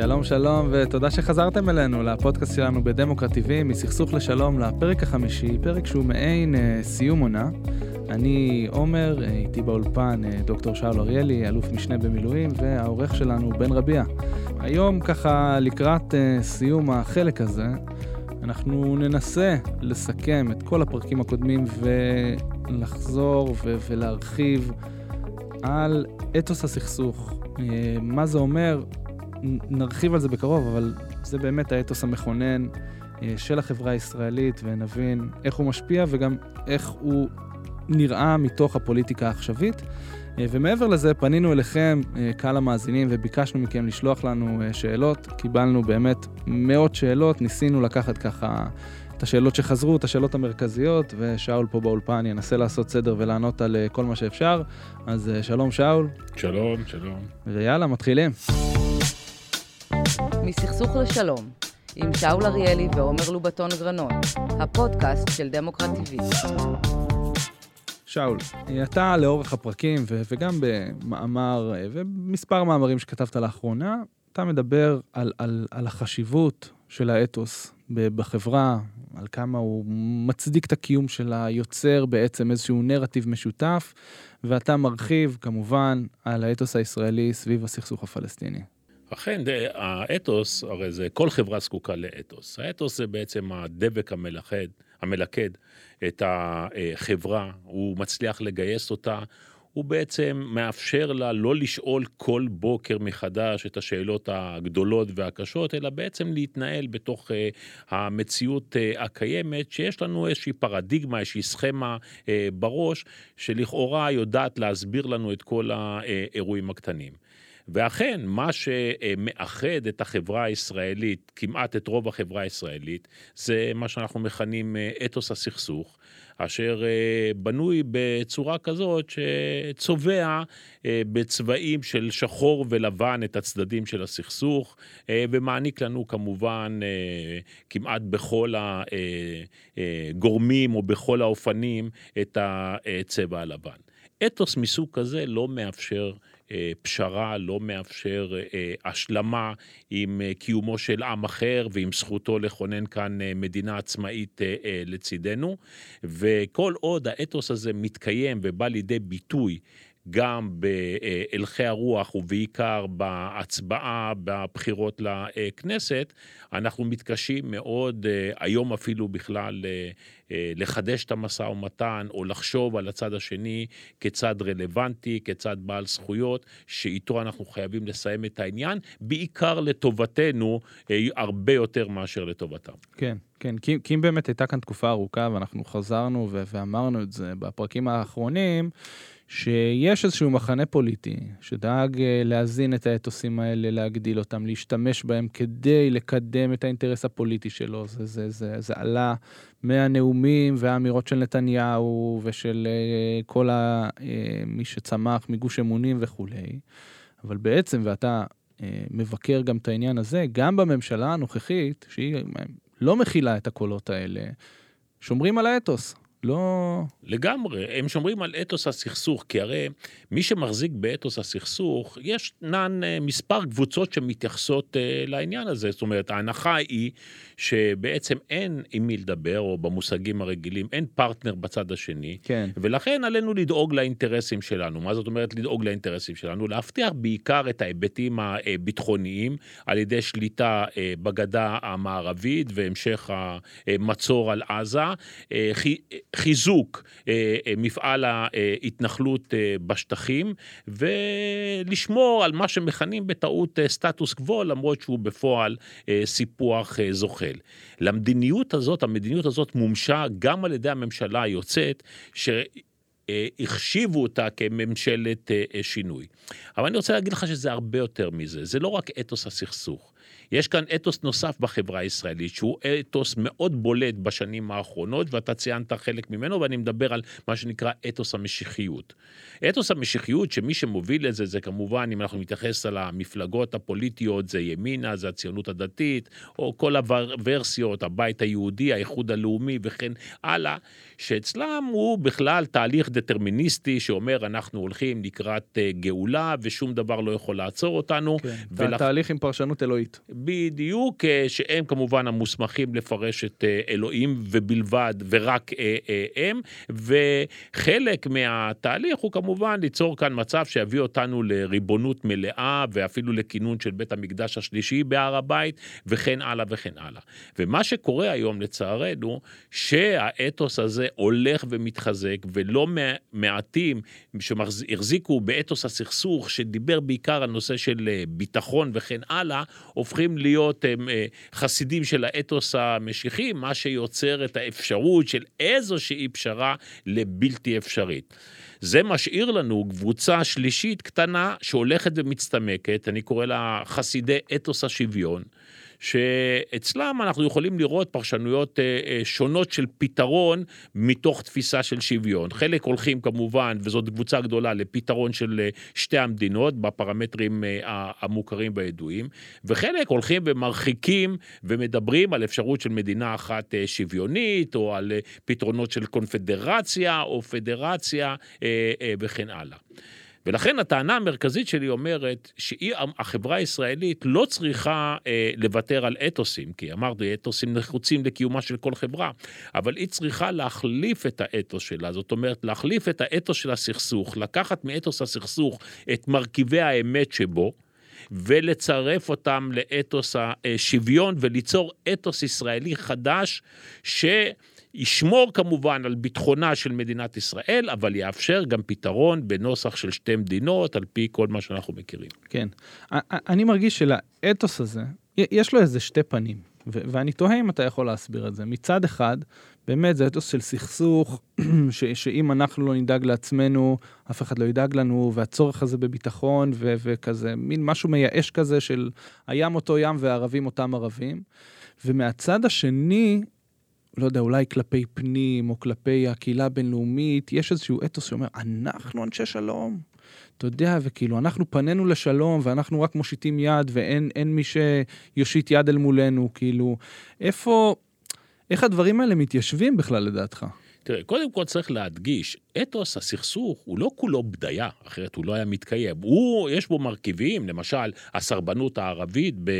שלום שלום ותודה שחזרתם אלינו לפודקאסט שלנו בדמוקרט TV מסכסוך לשלום לפרק החמישי, פרק שהוא מעין אה, סיום עונה. אני עומר, אה, איתי באולפן אה, דוקטור שאול אריאלי, אלוף משנה במילואים, והעורך שלנו בן רביע. היום ככה לקראת אה, סיום החלק הזה, אנחנו ננסה לסכם את כל הפרקים הקודמים ולחזור ו- ולהרחיב על אתוס הסכסוך. אה, מה זה אומר? נרחיב על זה בקרוב, אבל זה באמת האתוס המכונן אה, של החברה הישראלית, ונבין איך הוא משפיע וגם איך הוא נראה מתוך הפוליטיקה העכשווית. אה, ומעבר לזה, פנינו אליכם, אה, קהל המאזינים, וביקשנו מכם לשלוח לנו שאלות. קיבלנו באמת מאות שאלות, ניסינו לקחת ככה את השאלות שחזרו, את השאלות המרכזיות, ושאול פה באולפן ינסה לעשות סדר ולענות על כל מה שאפשר. אז שלום שאול, שלום, שלום. ויאללה, מתחילים. מסכסוך לשלום, עם שאול אריאלי ועומר לובטון גרנון, הפודקאסט של דמוקרט TV. שאול, אתה לאורך הפרקים, ו- וגם במאמר, אה, ומספר מאמרים שכתבת לאחרונה, אתה מדבר על, על, על החשיבות של האתוס בחברה, על כמה הוא מצדיק את הקיום של היוצר בעצם איזשהו נרטיב משותף, ואתה מרחיב כמובן על האתוס הישראלי סביב הסכסוך הפלסטיני. אכן, האתוס, הרי זה, כל חברה זקוקה לאתוס. האתוס זה בעצם הדבק המלכד, המלכד את החברה, הוא מצליח לגייס אותה, הוא בעצם מאפשר לה לא לשאול כל בוקר מחדש את השאלות הגדולות והקשות, אלא בעצם להתנהל בתוך אה, המציאות אה, הקיימת, שיש לנו איזושהי פרדיגמה, איזושהי סכמה אה, בראש, שלכאורה יודעת להסביר לנו את כל האירועים הקטנים. ואכן, מה שמאחד את החברה הישראלית, כמעט את רוב החברה הישראלית, זה מה שאנחנו מכנים אה, אתוס הסכסוך, אשר אה, בנוי בצורה כזאת שצובע אה, בצבעים של שחור ולבן את הצדדים של הסכסוך, ומעניק לנו כמובן כמעט בכל הגורמים או בכל האופנים את הצבע הלבן. אתוס מסוג כזה לא מאפשר פשרה, לא מאפשר אה, השלמה עם אה, קיומו של עם אחר ועם זכותו לכונן כאן אה, מדינה עצמאית לצידנו. וכל עוד האתוס הזה מתקיים ובא לידי ביטוי גם בהלכי הרוח ובעיקר בהצבעה בבחירות לכנסת, אנחנו מתקשים מאוד, אה, היום אפילו בכלל, אה, אה, לחדש את המשא ומתן או לחשוב על הצד השני כצד רלוונטי, כצד בעל זכויות, שאיתו אנחנו חייבים לסיים את העניין, בעיקר לטובתנו, הרבה יותר מאשר לטובתם. כן, כן, כי, אם באמת הייתה כאן תקופה ארוכה, ואנחנו חזרנו ואמרנו את זה בפרקים האחרונים, שיש איזשהו מחנה פוליטי שדאג אה, להזין את האתוסים האלה, להגדיל אותם, להשתמש בהם כדי לקדם את האינטרס הפוליטי שלו. זה, זה, זה, זה עלה מהנאומים והאמירות של נתניהו ושל אה, כל ה, אה, מי שצמח מגוש אמונים וכולי. אבל בעצם, ואתה מבקר גם את העניין הזה, גם בממשלה הנוכחית, שהיא לא מכילה את הקולות האלה, שומרים על האתוס. לא... לגמרי, הם שומרים על אתוס הסכסוך, כי הרי מי שמחזיק באתוס הסכסוך, ישנן אה, מספר קבוצות שמתייחסות אה, לעניין הזה. זאת אומרת, ההנחה היא שבעצם אין עם מי לדבר, או במושגים הרגילים, אין פרטנר בצד השני, כן. ולכן עלינו לדאוג לאינטרסים שלנו. מה זאת אומרת לדאוג לאינטרסים שלנו? להבטיח בעיקר את ההיבטים הביטחוניים על ידי שליטה אה, בגדה המערבית והמשך המצור על עזה, אה, חיזוק אה, מפעל ההתנחלות בשטחים, ולשמור על מה שמכנים בטעות סטטוס קוו, למרות שהוא בפועל סיפוח זוחל. למדיניות הזאת, המדיניות הזאת מומשה גם על ידי הממשלה היוצאת, ש... החשיבו אותה כממשלת שינוי. אבל אני רוצה להגיד לך שזה הרבה יותר מזה, זה לא רק אתוס הסכסוך. יש כאן אתוס נוסף בחברה הישראלית, שהוא אתוס מאוד בולט בשנים האחרונות, ואתה ציינת חלק ממנו, ואני מדבר על מה שנקרא אתוס המשיחיות. אתוס המשיחיות, שמי שמוביל את זה, זה כמובן, אם אנחנו נתייחס על המפלגות הפוליטיות, זה ימינה, זה הציונות הדתית, או כל הוורסיות, הבית היהודי, האיחוד הלאומי וכן הלאה, שאצלם הוא בכלל תהליך דטרמיניסטי שאומר, אנחנו הולכים לקראת אה, גאולה, ושום דבר לא יכול לעצור אותנו. כן, ולכ... תהליך עם פרשנות אלוהית. בדיוק, אה, שהם כמובן המוסמכים לפרש את אה, אלוהים ובלבד, ורק הם, וחלק מהתהליך הוא כמובן ליצור כאן מצב שיביא אותנו לריבונות מלאה, ואפילו לכינון של בית המקדש השלישי בהר הבית, וכן הלאה וכן הלאה. ומה שקורה היום, לצערנו, שהאתוס הזה הולך ומתחזק, ולא מעטים שהחזיקו באתוס הסכסוך, שדיבר בעיקר על נושא של אה, ביטחון וכן הלאה, הופכים להיות הם, אה, חסידים של האתוס המשיחי, מה שיוצר את האפשרות של איזושהי פשרה לבלתי אפשרית. זה משאיר לנו קבוצה שלישית קטנה שהולכת ומצטמקת, אני קורא לה חסידי אתוס השוויון. שאצלם אנחנו יכולים לראות פרשנויות אה, אה, שונות של פתרון מתוך תפיסה של שוויון. חלק הולכים כמובן, וזאת קבוצה גדולה, לפתרון של אה, שתי המדינות בפרמטרים המוכרים והידועים, וחלק הולכים ומרחיקים ומדברים על אפשרות של מדינה אחת שוויונית, או על פתרונות של קונפדרציה או פדרציה וכן הלאה. ולכן הטענה המרכזית שלי אומרת שהחברה הישראלית לא צריכה אה, לוותר על אתוסים, כי אמרתי, אתוסים נחוצים לקיומה של כל חברה, אבל היא צריכה להחליף את האתוס שלה, זאת אומרת, להחליף את האתוס של הסכסוך, לקחת מאתוס הסכסוך את מרכיבי האמת שבו, ולצרף אותם לאתוס השוויון וליצור אתוס ישראלי חדש, ש... ישמור כמובן על ביטחונה של מדינת ישראל, אבל יאפשר גם פתרון בנוסח של שתי מדינות, על פי כל מה שאנחנו מכירים. כן. אני מרגיש שלאתוס הזה, יש לו איזה שתי פנים, ואני תוהה אם אתה יכול להסביר את זה. מצד אחד, באמת זה אתוס של סכסוך, ש- שאם אנחנו לא נדאג לעצמנו, אף אחד לא ידאג לנו, והצורך הזה בביטחון, ו- וכזה, מין משהו מייאש כזה של הים אותו ים והערבים אותם ערבים. ומהצד השני, לא יודע, אולי כלפי פנים או כלפי הקהילה הבינלאומית, יש איזשהו אתוס שאומר, אנחנו אנשי שלום. אתה יודע, וכאילו, אנחנו פנינו לשלום ואנחנו רק מושיטים יד ואין מי שיושיט יד אל מולנו, כאילו, איפה, איך הדברים האלה מתיישבים בכלל לדעתך? תראה, קודם כל צריך להדגיש, אתוס הסכסוך הוא לא כולו בדיה, אחרת הוא לא היה מתקיים. הוא, יש בו מרכיבים, למשל, הסרבנות הערבית ב,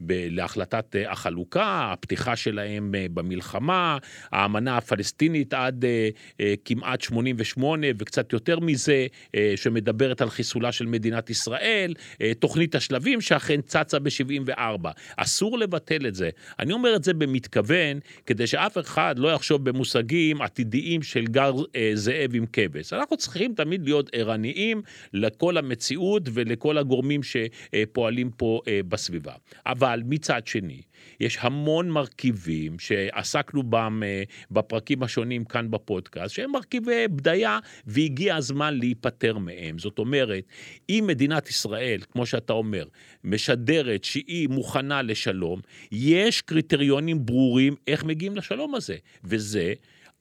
ב, להחלטת אה, החלוקה, הפתיחה שלהם אה, במלחמה, האמנה הפלסטינית עד uh, uh, כמעט 88 וקצת יותר מזה, uh, שמדברת על חיסולה של מדינת ישראל, uh, תוכנית השלבים שאכן צצה ב-74. אסור לבטל את זה. אני אומר את זה במתכוון, כדי שאף אחד לא יחשוב במושגים עתידיים של גר uh, זאב עם כבש. אנחנו צריכים תמיד להיות ערניים לכל המציאות ולכל הגורמים שפועלים פה אה, בסביבה. אבל מצד שני, יש המון מרכיבים שעסקנו בהם אה, בפרקים השונים כאן בפודקאסט, שהם מרכיבי בדיה, והגיע הזמן להיפטר מהם. זאת אומרת, אם מדינת ישראל, כמו שאתה אומר, משדרת שהיא מוכנה לשלום, יש קריטריונים ברורים איך מגיעים לשלום הזה, וזה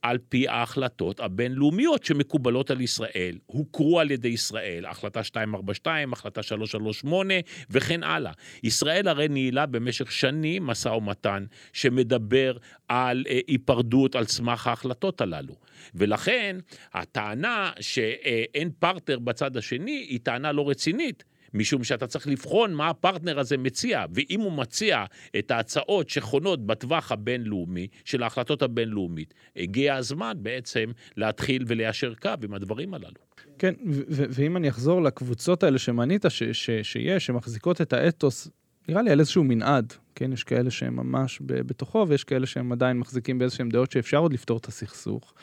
על פי ההחלטות הבינלאומיות שמקובלות על ישראל, הוכרו על ידי ישראל, החלטה 242, החלטה 338 וכן הלאה. ישראל הרי ניהלה במשך שנים משא ומתן שמדבר על אה, היפרדות על סמך ההחלטות הללו. ולכן הטענה שאין פרטנר בצד השני היא טענה לא רצינית. משום שאתה צריך לבחון מה הפרטנר הזה מציע, ואם הוא מציע את ההצעות שחונות בטווח הבינלאומי, של ההחלטות הבינלאומית, הגיע הזמן בעצם להתחיל וליישר קו עם הדברים הללו. כן, ואם אני אחזור לקבוצות האלה שמנית שיש, שמחזיקות את האתוס, נראה לי על איזשהו מנעד, כן? יש כאלה שהם ממש בתוכו, ויש כאלה שהם עדיין מחזיקים באיזשהם דעות שאפשר עוד לפתור את הסכסוך.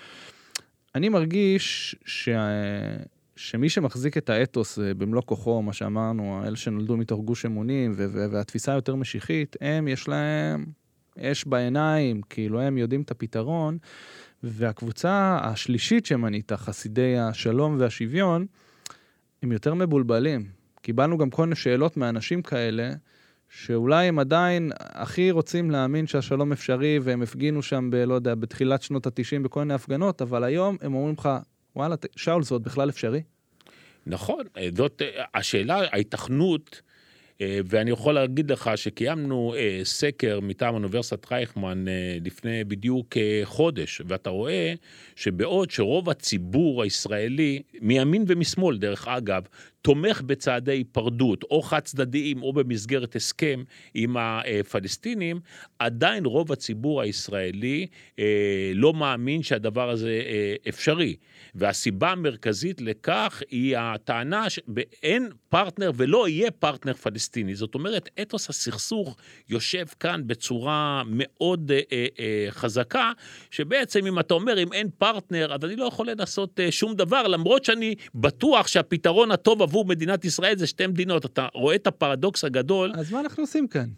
אני מרגיש שה... שמי שמחזיק את האתוס אה, במלוא כוחו, מה שאמרנו, אלה שנולדו מתוך גוש אמונים, והתפיסה היותר משיחית, הם, יש להם אש בעיניים, כאילו הם יודעים את הפתרון, והקבוצה השלישית שמנית, חסידי השלום והשוויון, הם יותר מבולבלים. קיבלנו גם כל מיני שאלות מאנשים כאלה, שאולי הם עדיין הכי רוצים להאמין שהשלום אפשרי, והם הפגינו שם, ב, לא יודע, בתחילת שנות ה-90 בכל מיני הפגנות, אבל היום הם אומרים לך, וואלה, שאול, זה עוד בכלל אפשרי? נכון, זאת השאלה, ההיתכנות אה, ואני יכול להגיד לך שקיימנו אה, סקר מטעם אוניברסיטת רייכמן אה, לפני בדיוק חודש, ואתה רואה שבעוד שרוב הציבור הישראלי, מימין ומשמאל דרך אגב, תומך בצעדי היפרדות, או חד צדדיים או במסגרת הסכם עם הפלסטינים, עדיין רוב הציבור הישראלי אה, לא מאמין שהדבר הזה אה, אפשרי. והסיבה המרכזית לכך היא הטענה שאין פרטנר ולא יהיה פרטנר פלסטיני. זאת אומרת, אתוס הסכסוך יושב כאן בצורה מאוד אה, אה, אה, חזקה, שבעצם אם אתה אומר, אם אין פרטנר, אז אני לא יכול לנסות אה, שום דבר, למרות שאני בטוח שהפתרון הטוב עבור מדינת ישראל זה שתי מדינות. אתה רואה את הפרדוקס הגדול. אז מה אנחנו עושים כאן?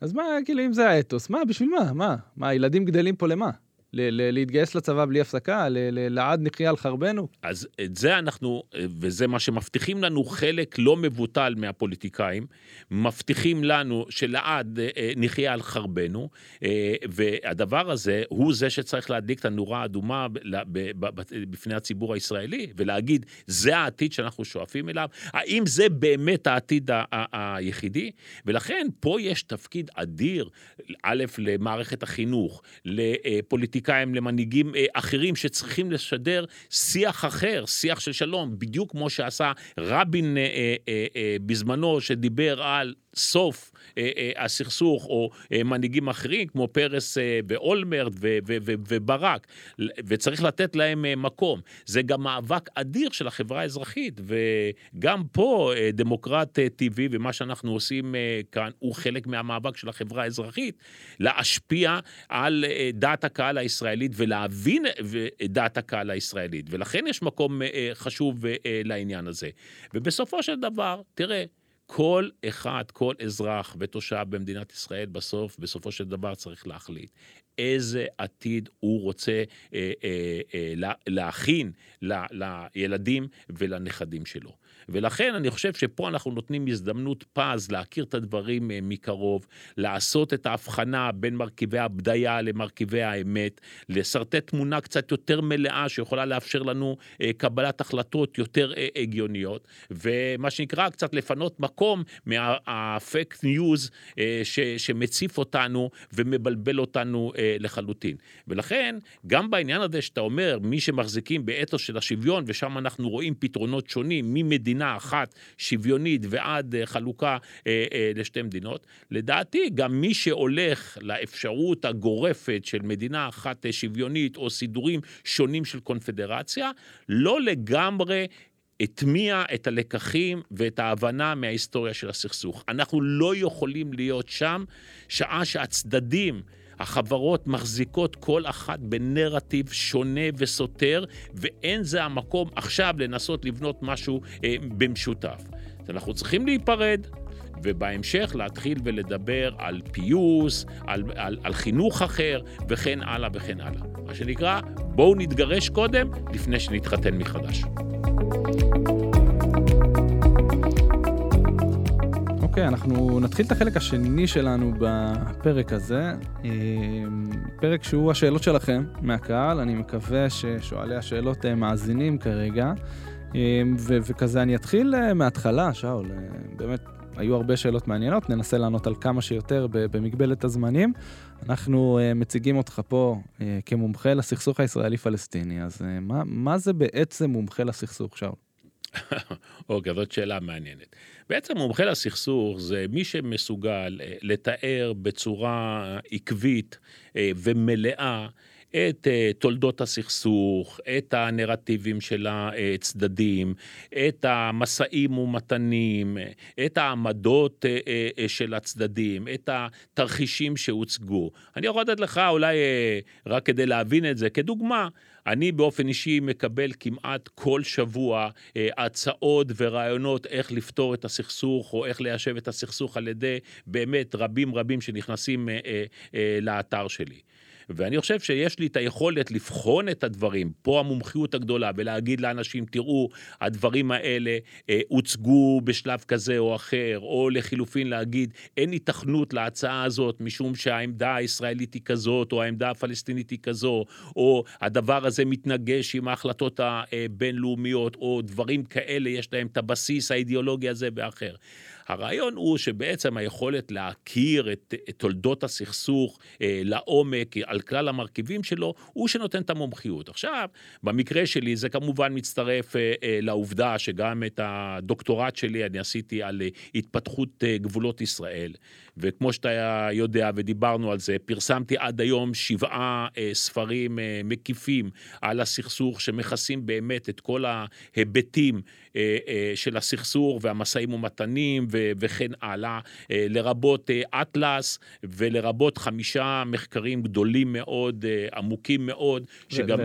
אז מה, כאילו, אם זה האתוס, מה, בשביל מה? מה? מה, ילדים גדלים פה למה? להתגייס לצבא בלי הפסקה, לעד נחיה על חרבנו? אז את זה אנחנו, וזה מה שמבטיחים לנו חלק לא מבוטל מהפוליטיקאים, מבטיחים לנו שלעד אה, אה, נחיה על חרבנו, אה, והדבר הזה הוא זה שצריך להדליק את הנורה האדומה בפני הציבור הישראלי, ולהגיד, זה העתיד שאנחנו שואפים אליו, האם זה באמת העתיד היחידי? ולכן פה יש תפקיד אדיר, א', למערכת החינוך, לפוליטיקאים, לפוליטיקאים, למנהיגים אה, אחרים שצריכים לשדר שיח אחר, שיח של שלום, בדיוק כמו שעשה רבין אה, אה, בזמנו, שדיבר על סוף אה, אה, הסכסוך, או אה, מנהיגים אחרים, כמו פרס ואולמרט וברק, וצריך לתת להם מקום. זה גם מאבק אדיר של החברה האזרחית, וגם פה דמוקרט TV ומה שאנחנו עושים כאן הוא חלק מהמאבק של החברה האזרחית, להשפיע על דעת הקהל הישראלית ולהבין את דעת הקהל הישראלית, ולכן יש מקום חשוב לעניין הזה. ובסופו של דבר, תראה, כל אחד, כל אזרח ותושב במדינת ישראל בסוף, בסופו של דבר צריך להחליט איזה עתיד הוא רוצה אה, אה, אה, להכין ל, לילדים ולנכדים שלו. ולכן אני חושב שפה אנחנו נותנים הזדמנות פז להכיר את הדברים אה, מקרוב, לעשות את ההבחנה בין מרכיבי הבדיה למרכיבי האמת, לשרטט תמונה קצת יותר מלאה שיכולה לאפשר לנו אה, קבלת החלטות יותר אה, הגיוניות, ומה שנקרא קצת לפנות מקום מהפייק ניוז שמציף אותנו ומבלבל אותנו לחלוטין. ולכן, גם בעניין הזה שאתה אומר, מי שמחזיקים באתוס של השוויון, ושם אנחנו רואים פתרונות שונים ממדינה מדינה אחת שוויונית ועד אה, חלוקה אה, אה, לשתי מדינות. לדעתי, גם מי שהולך לאפשרות הגורפת של מדינה אחת שוויונית או סידורים שונים של קונפדרציה, לא לגמרי הטמיע את הלקחים ואת ההבנה מההיסטוריה של הסכסוך. אנחנו לא יכולים להיות שם שעה שהצדדים החברות מחזיקות כל אחת בנרטיב שונה וסותר, ואין זה המקום עכשיו לנסות לבנות משהו אה, במשותף. אז אנחנו צריכים להיפרד, ובהמשך להתחיל ולדבר על פיוס, על, על, על חינוך אחר, וכן הלאה וכן הלאה. מה שנקרא, בואו נתגרש קודם, לפני שנתחתן מחדש. אוקיי, okay, אנחנו נתחיל את החלק השני שלנו בפרק הזה. אמ, פרק שהוא השאלות שלכם מהקהל, אני מקווה ששואלי השאלות אה, מאזינים כרגע. אמ, ו- וכזה אני אתחיל אה, מההתחלה, שאול, אה, באמת היו הרבה שאלות מעניינות, ננסה לענות על כמה שיותר במגבלת הזמנים. אנחנו מציגים אותך פה כמומחה לסכסוך הישראלי-פלסטיני, אז מה, מה זה בעצם מומחה לסכסוך, שאול? אוקיי, זאת שאלה מעניינת. בעצם מומחה לסכסוך זה מי שמסוגל אה, לתאר בצורה עקבית אה, ומלאה את תולדות הסכסוך, את הנרטיבים של הצדדים, את המשאים ומתנים, את העמדות של הצדדים, את התרחישים שהוצגו. אני יכול לתת לך אולי, רק כדי להבין את זה, כדוגמה, אני באופן אישי מקבל כמעט כל שבוע אה, הצעות ורעיונות איך לפתור את הסכסוך או איך ליישב את הסכסוך על ידי באמת רבים רבים שנכנסים אה, אה, אה, לאתר שלי. ואני חושב שיש לי את היכולת לבחון את הדברים, פה המומחיות הגדולה, ולהגיד לאנשים, תראו, הדברים האלה אה, הוצגו בשלב כזה או אחר, או לחילופין להגיד, אין היתכנות להצעה הזאת, משום שהעמדה הישראלית היא כזאת, או העמדה הפלסטינית היא כזו, או הדבר הזה מתנגש עם ההחלטות הבינלאומיות, או דברים כאלה, יש להם את הבסיס האידיאולוגי הזה ואחר. הרעיון הוא שבעצם היכולת להכיר את, את תולדות הסכסוך אה, לעומק על כלל המרכיבים שלו, הוא שנותן את המומחיות. עכשיו, במקרה שלי זה כמובן מצטרף אה, אה, לעובדה שגם את הדוקטורט שלי אני עשיתי על אה, התפתחות אה, גבולות ישראל. וכמו שאתה יודע ודיברנו על זה, פרסמתי עד היום שבעה אה, ספרים אה, מקיפים על הסכסוך שמכסים באמת את כל ההיבטים אה, אה, של הסכסוך והמשאים ומתנים ו- וכן הלאה, אה, לרבות אה, אטלס ולרבות חמישה מחקרים גדולים מאוד, אה, עמוקים מאוד, שגם...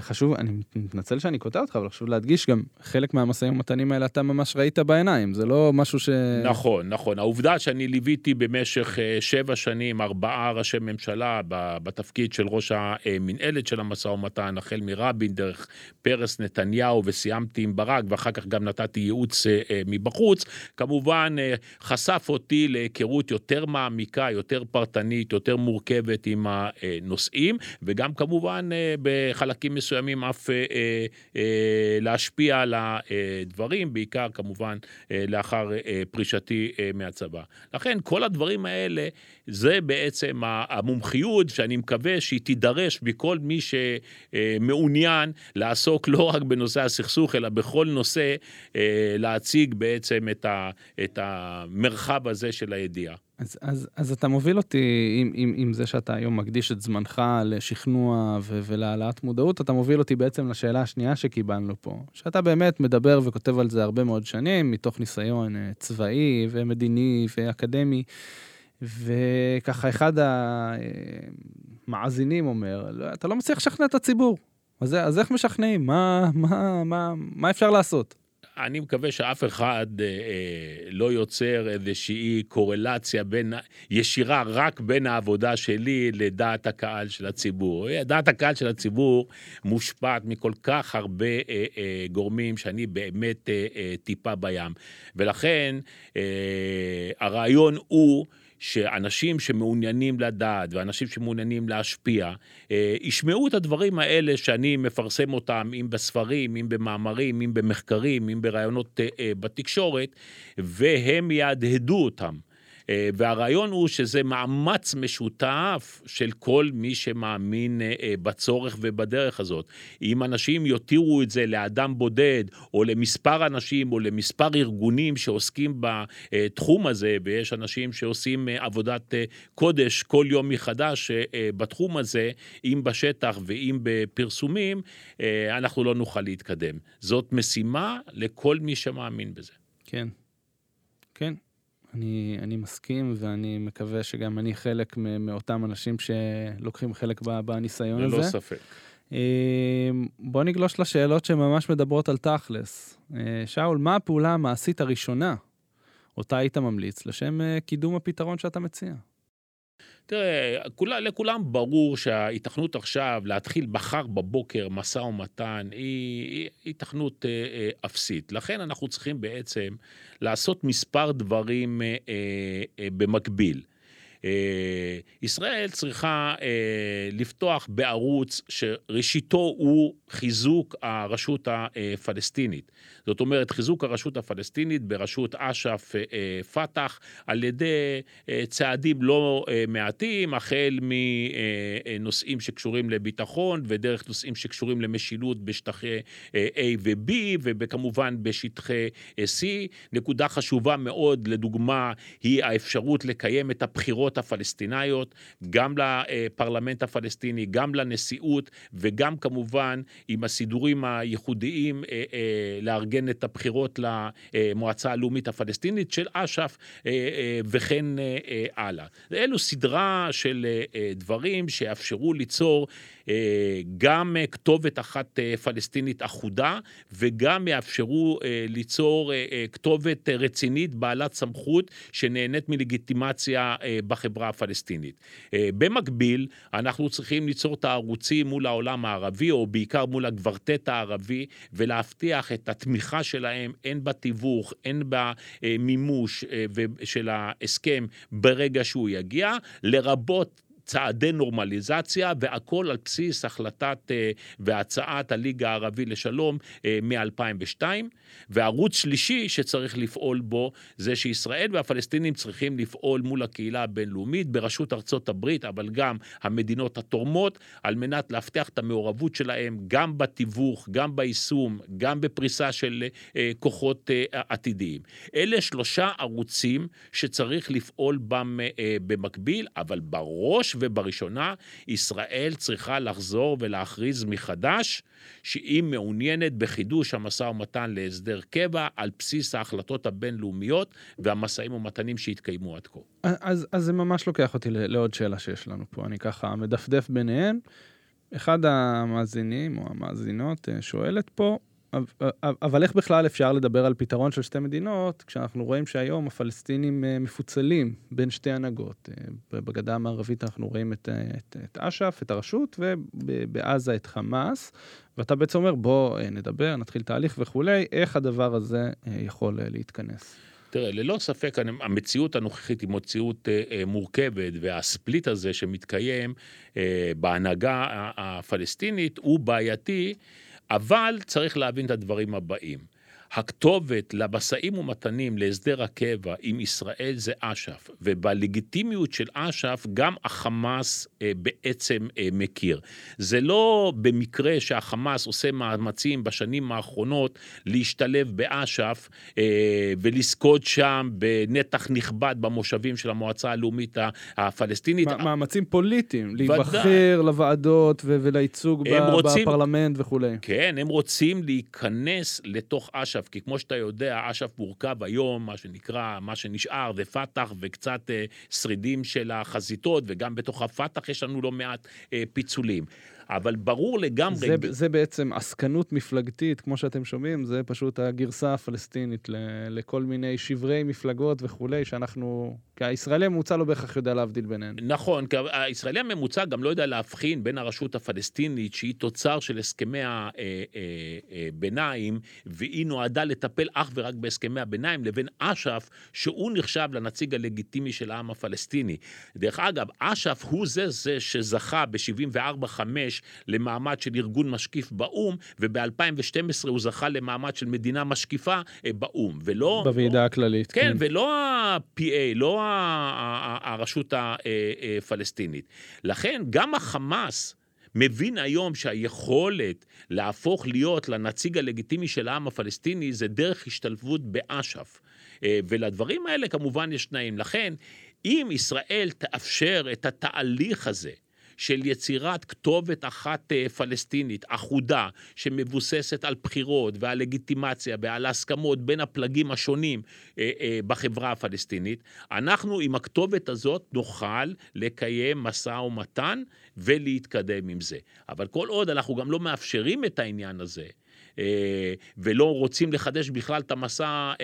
חשוב, אני מתנצל שאני קוטע אותך, אבל חשוב להדגיש גם חלק מהמשאים ומתנים האלה אתה ממש ראית בעיניים, זה לא משהו ש... נכון, נכון. העובדה שאני ליוויתי במשך אה, שבע שנים ארבעה ראשי ממשלה בתפקיד של ראש המנהלת של המשא ומתן, החל מרבין דרך פרס נתניהו וסיימתי עם ברק ואחר כך גם נתתי ייעוץ אה, אה, מבחוץ, כמובן חשף אותי להיכרות יותר מעמיקה, יותר פרטנית, יותר מורכבת עם הנושאים, וגם כמובן בחלקים מסוימים אף להשפיע על הדברים, בעיקר כמובן לאחר פרישתי מהצבא. לכן כל הדברים האלה, זה בעצם המומחיות שאני מקווה שהיא תידרש מכל מי שמעוניין לעסוק לא רק בנושא הסכסוך, אלא בכל נושא אה, להציג בעצם את, ה, את המרחב הזה של הידיעה. אז, אז, אז אתה מוביל אותי עם, עם, עם זה שאתה היום מקדיש את זמנך לשכנוע ו, ולהעלאת מודעות, אתה מוביל אותי בעצם לשאלה השנייה שקיבלנו פה, שאתה באמת מדבר וכותב על זה הרבה מאוד שנים, מתוך ניסיון אה, צבאי ומדיני ואקדמי, וככה אחד המאזינים אומר, לא, אתה לא מצליח לשכנע את הציבור, אז, אז איך משכנעים? מה, מה, מה, מה אפשר לעשות? אני מקווה שאף אחד אה, אה, לא יוצר איזושהי קורלציה בין, ישירה רק בין העבודה שלי לדעת הקהל של הציבור. דעת הקהל של הציבור מושפעת מכל כך הרבה אה, אה, גורמים שאני באמת אה, אה, טיפה בים. ולכן אה, הרעיון הוא שאנשים שמעוניינים לדעת ואנשים שמעוניינים להשפיע, אה, ישמעו את הדברים האלה שאני מפרסם אותם, אם בספרים, אם במאמרים, אם במחקרים, אם בראיונות אה, אה, בתקשורת, והם יהדהדו אותם. אה, והרעיון הוא שזה מאמץ משותף של כל מי שמאמין אה, אה, בצורך ובדרך הזאת. אם אנשים יותירו את זה לאדם בודד, או למספר אנשים, או למספר ארגונים שעוסקים בתחום הזה, ויש אנשים שעושים עבודת קודש כל יום מחדש בתחום הזה, אם בשטח ואם בפרסומים, אנחנו לא נוכל להתקדם. זאת משימה לכל מי שמאמין בזה. כן. כן, אני, אני מסכים, ואני מקווה שגם אני חלק מאותם אנשים שלוקחים חלק בניסיון הזה. ללא ספק. אה, בוא נגלוש לשאלות שממש מדברות על תכלס. אה, שאול, מה הפעולה המעשית הראשונה אותה היית ממליץ לשם אה, קידום הפתרון שאתה מציע? תראה, כול, לכולם ברור שההיתכנות עכשיו להתחיל מחר בבוקר משא ומתן היא היתכנות אה, אה, אפסית. לכן אנחנו צריכים בעצם לעשות מספר דברים אה, אה, אה, במקביל. אה, ישראל צריכה אה, לפתוח בערוץ שראשיתו הוא חיזוק הרשות הפלסטינית. זאת אומרת, חיזוק הרשות הפלסטינית בראשות אש"ף אה, פת"ח על ידי צעדים לא מעטים, החל מנושאים שקשורים לביטחון ודרך נושאים שקשורים למשילות בשטחי A ו-B וכמובן בשטחי C. נקודה חשובה מאוד, לדוגמה, היא האפשרות לקיים את הבחירות הפלסטיניות, גם לפרלמנט הפלסטיני, גם לנשיאות, וגם כמובן עם הסידורים הייחודיים אה, אה, לארגן את הבחירות למועצה הלאומית הפלסטינית של אש"ף אה, וכן הלאה. אלו סדרה של דברים שיאפשרו ליצור גם כתובת אחת פלסטינית אחודה, וגם יאפשרו ליצור כתובת רצינית, בעלת סמכות, שנהנית מלגיטימציה בחברה הפלסטינית. במקביל, אנחנו צריכים ליצור את הערוצים מול העולם הערבי, או בעיקר מול הקוורטט הערבי, ולהבטיח את התמיכה שלהם, הן בתיווך, הן במימוש של ההסכם ברגע שהוא יגיע, לרבות צעדי נורמליזציה, והכל על בסיס החלטת אה, והצעת הליגה הערבי לשלום אה, מ-2002. וערוץ שלישי שצריך לפעול בו, זה שישראל והפלסטינים צריכים לפעול מול הקהילה הבינלאומית, בראשות ארצות הברית, אבל גם המדינות התורמות, על מנת להבטיח את המעורבות שלהם גם בתיווך, גם ביישום, גם בפריסה של אה, כוחות עתידיים. אלה שלושה ערוצים שצריך לפעול בם במקביל, אבל בראש ובראשונה, ישראל צריכה לחזור ולהכריז מחדש שהיא מעוניינת בחידוש המשא ומתן להסדר קבע על בסיס ההחלטות הבינלאומיות והמשאים ומתנים שהתקיימו עד כה. אז, אז זה ממש לוקח אותי לעוד שאלה שיש לנו פה, אני ככה מדפדף ביניהן. אחד המאזינים או המאזינות אה, שואלת פה, אבל איך בכלל אפשר לדבר על פתרון של שתי מדינות, כשאנחנו רואים שהיום הפלסטינים אה, מפוצלים בין שתי הנהגות. אה, בגדה המערבית אנחנו רואים את, אה, את, את אש"ף, את הרשות, ובעזה את חמאס, ואתה בעצם אומר, בוא נדבר, נתחיל תהליך וכולי, איך הדבר הזה יכול להתכנס? תראה, ללא ספק המציאות הנוכחית היא מציאות מורכבת, והספליט הזה שמתקיים בהנהגה הפלסטינית הוא בעייתי. אבל צריך להבין את הדברים הבאים. הכתובת למשאים ומתנים להסדר הקבע עם ישראל זה אש"ף, ובלגיטימיות של אש"ף גם החמאס אה, בעצם אה, מכיר. זה לא במקרה שהחמאס עושה מאמצים בשנים האחרונות להשתלב באש"ף אה, ולזכות שם בנתח נכבד במושבים של המועצה הלאומית הפלסטינית. מאמצים פוליטיים, להיבחר לוועדות ולייצוג רוצים, בפרלמנט וכולי. כן, הם רוצים להיכנס לתוך אש"ף. אש"ף, כי כמו שאתה יודע, אש"ף מורכב היום, מה שנקרא, מה שנשאר זה פת"ח וקצת אה, שרידים של החזיתות, וגם בתוך הפת"ח יש לנו לא מעט אה, פיצולים. אבל ברור לגמרי... זה, זה בעצם עסקנות מפלגתית, כמו שאתם שומעים, זה פשוט הגרסה הפלסטינית ל, לכל מיני שברי מפלגות וכולי, שאנחנו... כי הישראלי הממוצע לא בהכרח יודע להבדיל ביניהם. נכון, כי הישראלי הממוצע גם לא יודע להבחין בין הרשות הפלסטינית, שהיא תוצר של הסכמי הביניים, אה, אה, אה, והיא נועדה לטפל אך ורק בהסכמי הביניים, לבין אש"ף, שהוא נחשב לנציג הלגיטימי של העם הפלסטיני. דרך אגב, אש"ף הוא זה, זה שזכה ב-74-5 למעמד של ארגון משקיף באו"ם, וב-2012 הוא זכה למעמד של מדינה משקיפה באו"ם, ולא... בוועידה הכללית, כן. כן, ולא ה-PA, לא הרשות הפלסטינית. לכן גם החמאס מבין היום שהיכולת להפוך להיות לנציג הלגיטימי של העם הפלסטיני זה דרך השתלבות באש"ף. אה, ולדברים האלה כמובן יש תנאים. לכן, אם ישראל תאפשר את התהליך הזה, של יצירת כתובת אחת אה, פלסטינית, אחודה, שמבוססת על בחירות ועל לגיטימציה ועל הסכמות בין הפלגים השונים אה, אה, בחברה הפלסטינית, אנחנו עם הכתובת הזאת נוכל לקיים משא ומתן ולהתקדם עם זה. אבל כל עוד אנחנו גם לא מאפשרים את העניין הזה, ולא רוצים לחדש בכלל את המשא אה,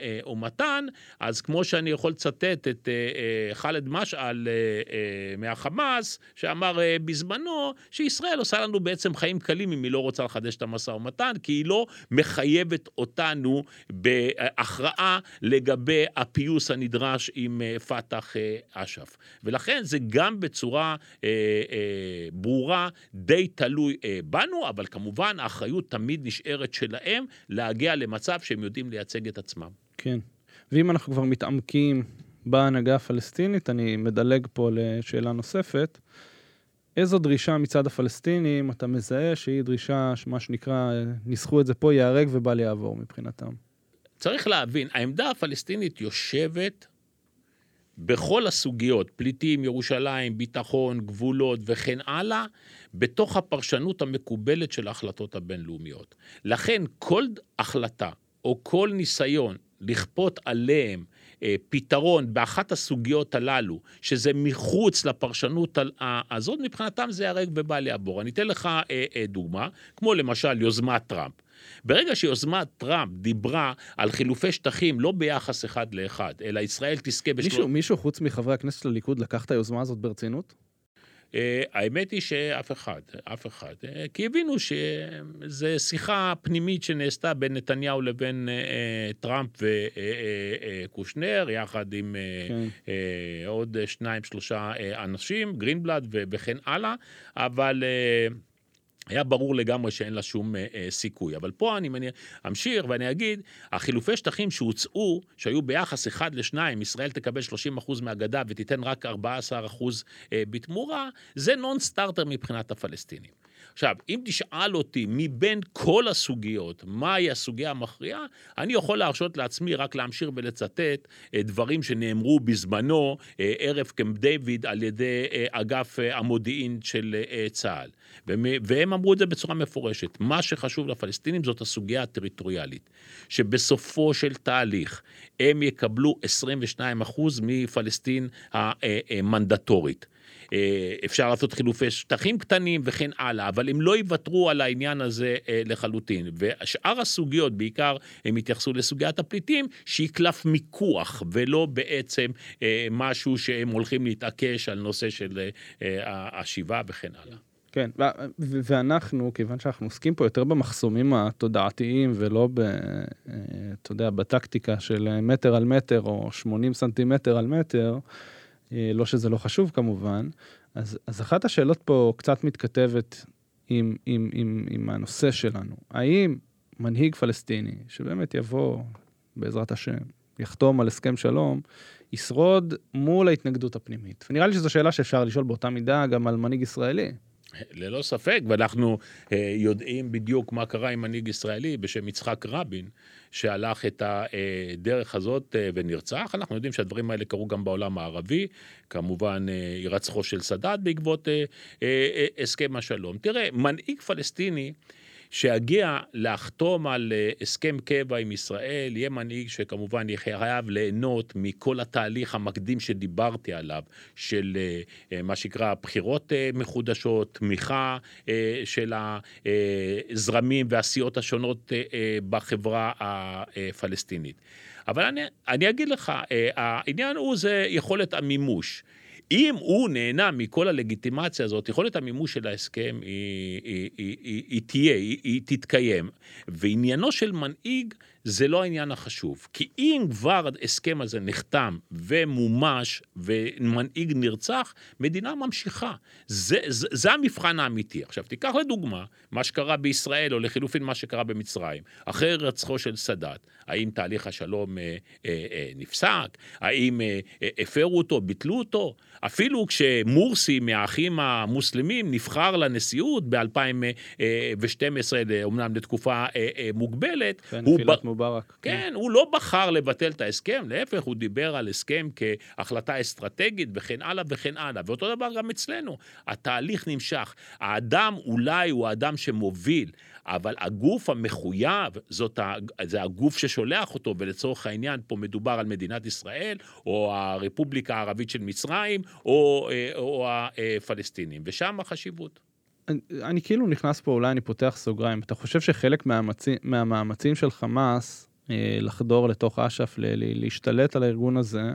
אה, ומתן, אז כמו שאני יכול לצטט את ח'אלד משעל מהחמאס, שאמר בזמנו שישראל עושה לנו בעצם חיים קלים אם היא לא רוצה לחדש את המשא ומתן, כי היא לא מחייבת אותנו בהכרעה לגבי הפיוס הנדרש עם פת"ח אש"ף. ולכן זה גם בצורה ברורה די תלוי בנו, אבל כמובן האחריות תמיד נשארת שלהם להגיע למצב שהם יודעים לייצג את עצמם. כן. ואם אנחנו כבר מתעמקים בהנהגה הפלסטינית, אני מדלג פה לשאלה נוספת. איזו דרישה מצד הפלסטינים אתה מזהה שהיא דרישה, מה שנקרא, ניסחו את זה פה, ייהרג ובל יעבור מבחינתם? צריך להבין, העמדה הפלסטינית יושבת בכל הסוגיות, פליטים, ירושלים, ביטחון, גבולות וכן הלאה, בתוך הפרשנות המקובלת של ההחלטות הבינלאומיות. לכן כל החלטה או כל ניסיון לכפות עליהם פתרון באחת הסוגיות הללו, שזה מחוץ לפרשנות הזאת, מבחינתם זה הרג ובל יעבור. אני אתן לך דוגמה, כמו למשל יוזמת טראמפ. ברגע שיוזמת טראמפ דיברה על חילופי שטחים לא ביחס אחד לאחד, אלא ישראל תזכה בשלוש... מישהו, מישהו חוץ מחברי הכנסת של הליכוד לקח את היוזמה הזאת ברצינות? Uh, האמת היא שאף אחד, אף אחד. Uh, כי הבינו שזו שיחה פנימית שנעשתה בין נתניהו לבין uh, טראמפ וקושנר, יחד עם כן. עוד שניים, שלושה אנשים, גרינבלד וכן הלאה, אבל... היה ברור לגמרי שאין לה שום אה, אה, סיכוי. אבל פה אני מניח, אמשיך ואני אגיד, החילופי שטחים שהוצאו, שהיו ביחס 1 ל-2, ישראל תקבל 30% מהגדה ותיתן רק 14% אה, בתמורה, זה נון סטארטר מבחינת הפלסטינים. עכשיו, אם תשאל אותי מבין כל הסוגיות, מהי הסוגיה המכריעה, אני יכול להרשות לעצמי רק להמשיך ולצטט אה, דברים שנאמרו בזמנו, אה, ערב קמפ דיוויד, על ידי אה, אגף המודיעין של צה"ל. והם אמרו את זה בצורה מפורשת. מה שחשוב לפלסטינים זאת הסוגיה הטריטוריאלית, שבסופו של תהליך הם יקבלו 22% מפלסטין המנדטורית. אה, אפשר לעשות חילופי שטחים קטנים וכן הלאה, אבל הם לא יוותרו על העניין הזה אה, לחלוטין. ושאר הסוגיות, בעיקר הם התייחסו לסוגיית הפליטים, שהיא קלף מיקוח, ולא בעצם אה, משהו שהם הולכים להתעקש על נושא של השיבה וכן הלאה. כן, ואנחנו, כיוון שאנחנו עוסקים פה יותר במחסומים התודעתיים ולא ב... אתה יודע, בטקטיקה של מטר על מטר או 80 סנטימטר על מטר, לא שזה לא חשוב כמובן, אז, אז אחת השאלות פה קצת מתכתבת עם, עם, עם, עם הנושא שלנו. האם מנהיג פלסטיני, שבאמת יבוא, בעזרת השם, יחתום על הסכם שלום, ישרוד מול ההתנגדות הפנימית? ונראה לי שזו שאלה שאפשר לשאול באותה מידה גם על מנהיג ישראלי. ללא ספק, ואנחנו אה, יודעים בדיוק מה קרה עם מנהיג ישראלי בשם יצחק רבין, שהלך את הדרך הזאת אה, ונרצח. אנחנו יודעים שהדברים האלה קרו גם בעולם הערבי, כמובן אה, הירצחו של סאדאת בעקבות אה, הסכם השלום. תראה, מנהיג פלסטיני שיגיע לחתום על אה, הסכם קבע עם ישראל, יהיה מנהיג שכמובן חייב ליהנות מכל התהליך המקדים שדיברתי עליו, של אה, אה, מה שנקרא בחירות מחודשות, תמיכה של הזרמים והסיעות השונות בחברה הפלסטינית. אבל אני, אני אגיד לך, העניין הוא זה יכולת המימוש. אם הוא נהנה מכל הלגיטימציה הזאת, יכולת המימוש של ההסכם היא, היא, היא, היא, היא תהיה, היא, היא תתקיים. ועניינו של מנהיג זה לא העניין החשוב. כי אם כבר ההסכם הזה נחתם ומומש ומנהיג נרצח, מדינה ממשיכה. זה, זה, זה המבחן האמיתי. עכשיו, תיקח לדוגמה מה שקרה בישראל, או לחילופין מה שקרה במצרים, אחרי רצחו של סאדאת. האם תהליך השלום אה, אה, אה, נפסק? האם אה, אה, הפרו אותו, ביטלו אותו? אפילו כשמורסי מהאחים המוסלמים נבחר לנשיאות ב-2012, אומנם לתקופה אה, אה, מוגבלת, כן, הוא... ב... מובארק. כן, הוא לא בחר לבטל את ההסכם, להפך, הוא דיבר על הסכם כהחלטה אסטרטגית וכן הלאה וכן הלאה. ואותו דבר גם אצלנו, התהליך נמשך. האדם אולי הוא האדם שמוביל, אבל הגוף המחויב, זאת ה... זה הגוף ששולח אותו, ולצורך העניין פה מדובר על מדינת ישראל, או הרפובליקה הערבית של מצרים, או, אה, או הפלסטינים, ושם החשיבות. אני, אני כאילו נכנס פה, אולי אני פותח סוגריים. אתה חושב שחלק מהמצים, מהמאמצים של חמאס אה, לחדור לתוך אש"ף, ל, ל, להשתלט על הארגון הזה,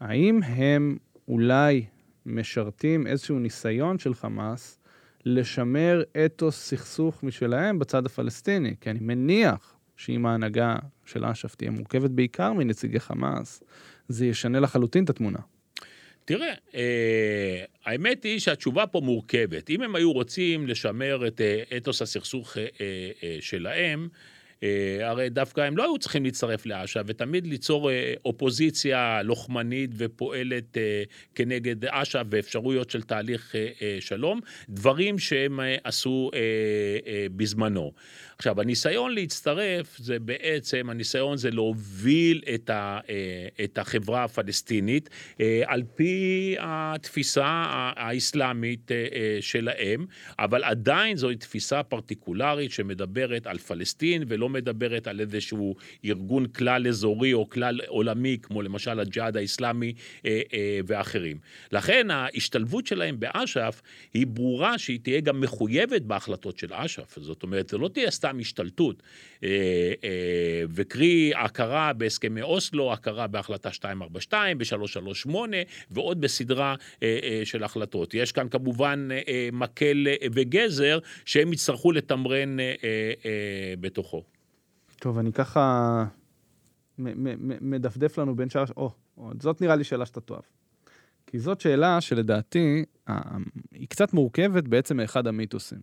האם הם אולי משרתים איזשהו ניסיון של חמאס לשמר אתוס סכסוך משלהם בצד הפלסטיני? כי אני מניח שאם ההנהגה של אש"ף תהיה מורכבת בעיקר מנציגי חמאס, זה ישנה לחלוטין את התמונה. תראה, אה, האמת היא שהתשובה פה מורכבת. אם הם היו רוצים לשמר את אה, אתוס הסכסוך אה, אה, שלהם, הרי דווקא הם לא היו צריכים להצטרף לאש"ף, ותמיד ליצור אה, אופוזיציה לוחמנית ופועלת אה, כנגד אש"ף ואפשרויות של תהליך שלום, דברים שהם עשו בזמנו. עכשיו, הניסיון להצטרף זה בעצם, הניסיון זה להוביל את, ה, את החברה הפלסטינית על פי התפיסה האסלאמית שלהם, אבל עדיין זוהי תפיסה פרטיקולרית שמדברת על פלסטין ולא מדברת על איזשהו ארגון כלל אזורי או כלל עולמי, כמו למשל הג'יהאד האיסלאמי אה, אה, ואחרים. לכן ההשתלבות שלהם באש"ף היא ברורה שהיא תהיה גם מחויבת בהחלטות של אש"ף. זאת אומרת, זו לא תהיה סתם השתלטות. אה, אה, וקרי, הכרה בהסכמי אוסלו, הכרה בהחלטה 242, ב-338, ועוד בסדרה אה, אה, של החלטות. יש כאן כמובן אה, אה מקל אה, וגזר שהם יצטרכו לתמרן אה, אה, בתוכו. טוב, אני ככה מדפדף לנו בין שאר... או, או, זאת נראה לי שאלה שאתה תאהב. כי זאת שאלה שלדעתי היא קצת מורכבת בעצם מאחד המיתוסים.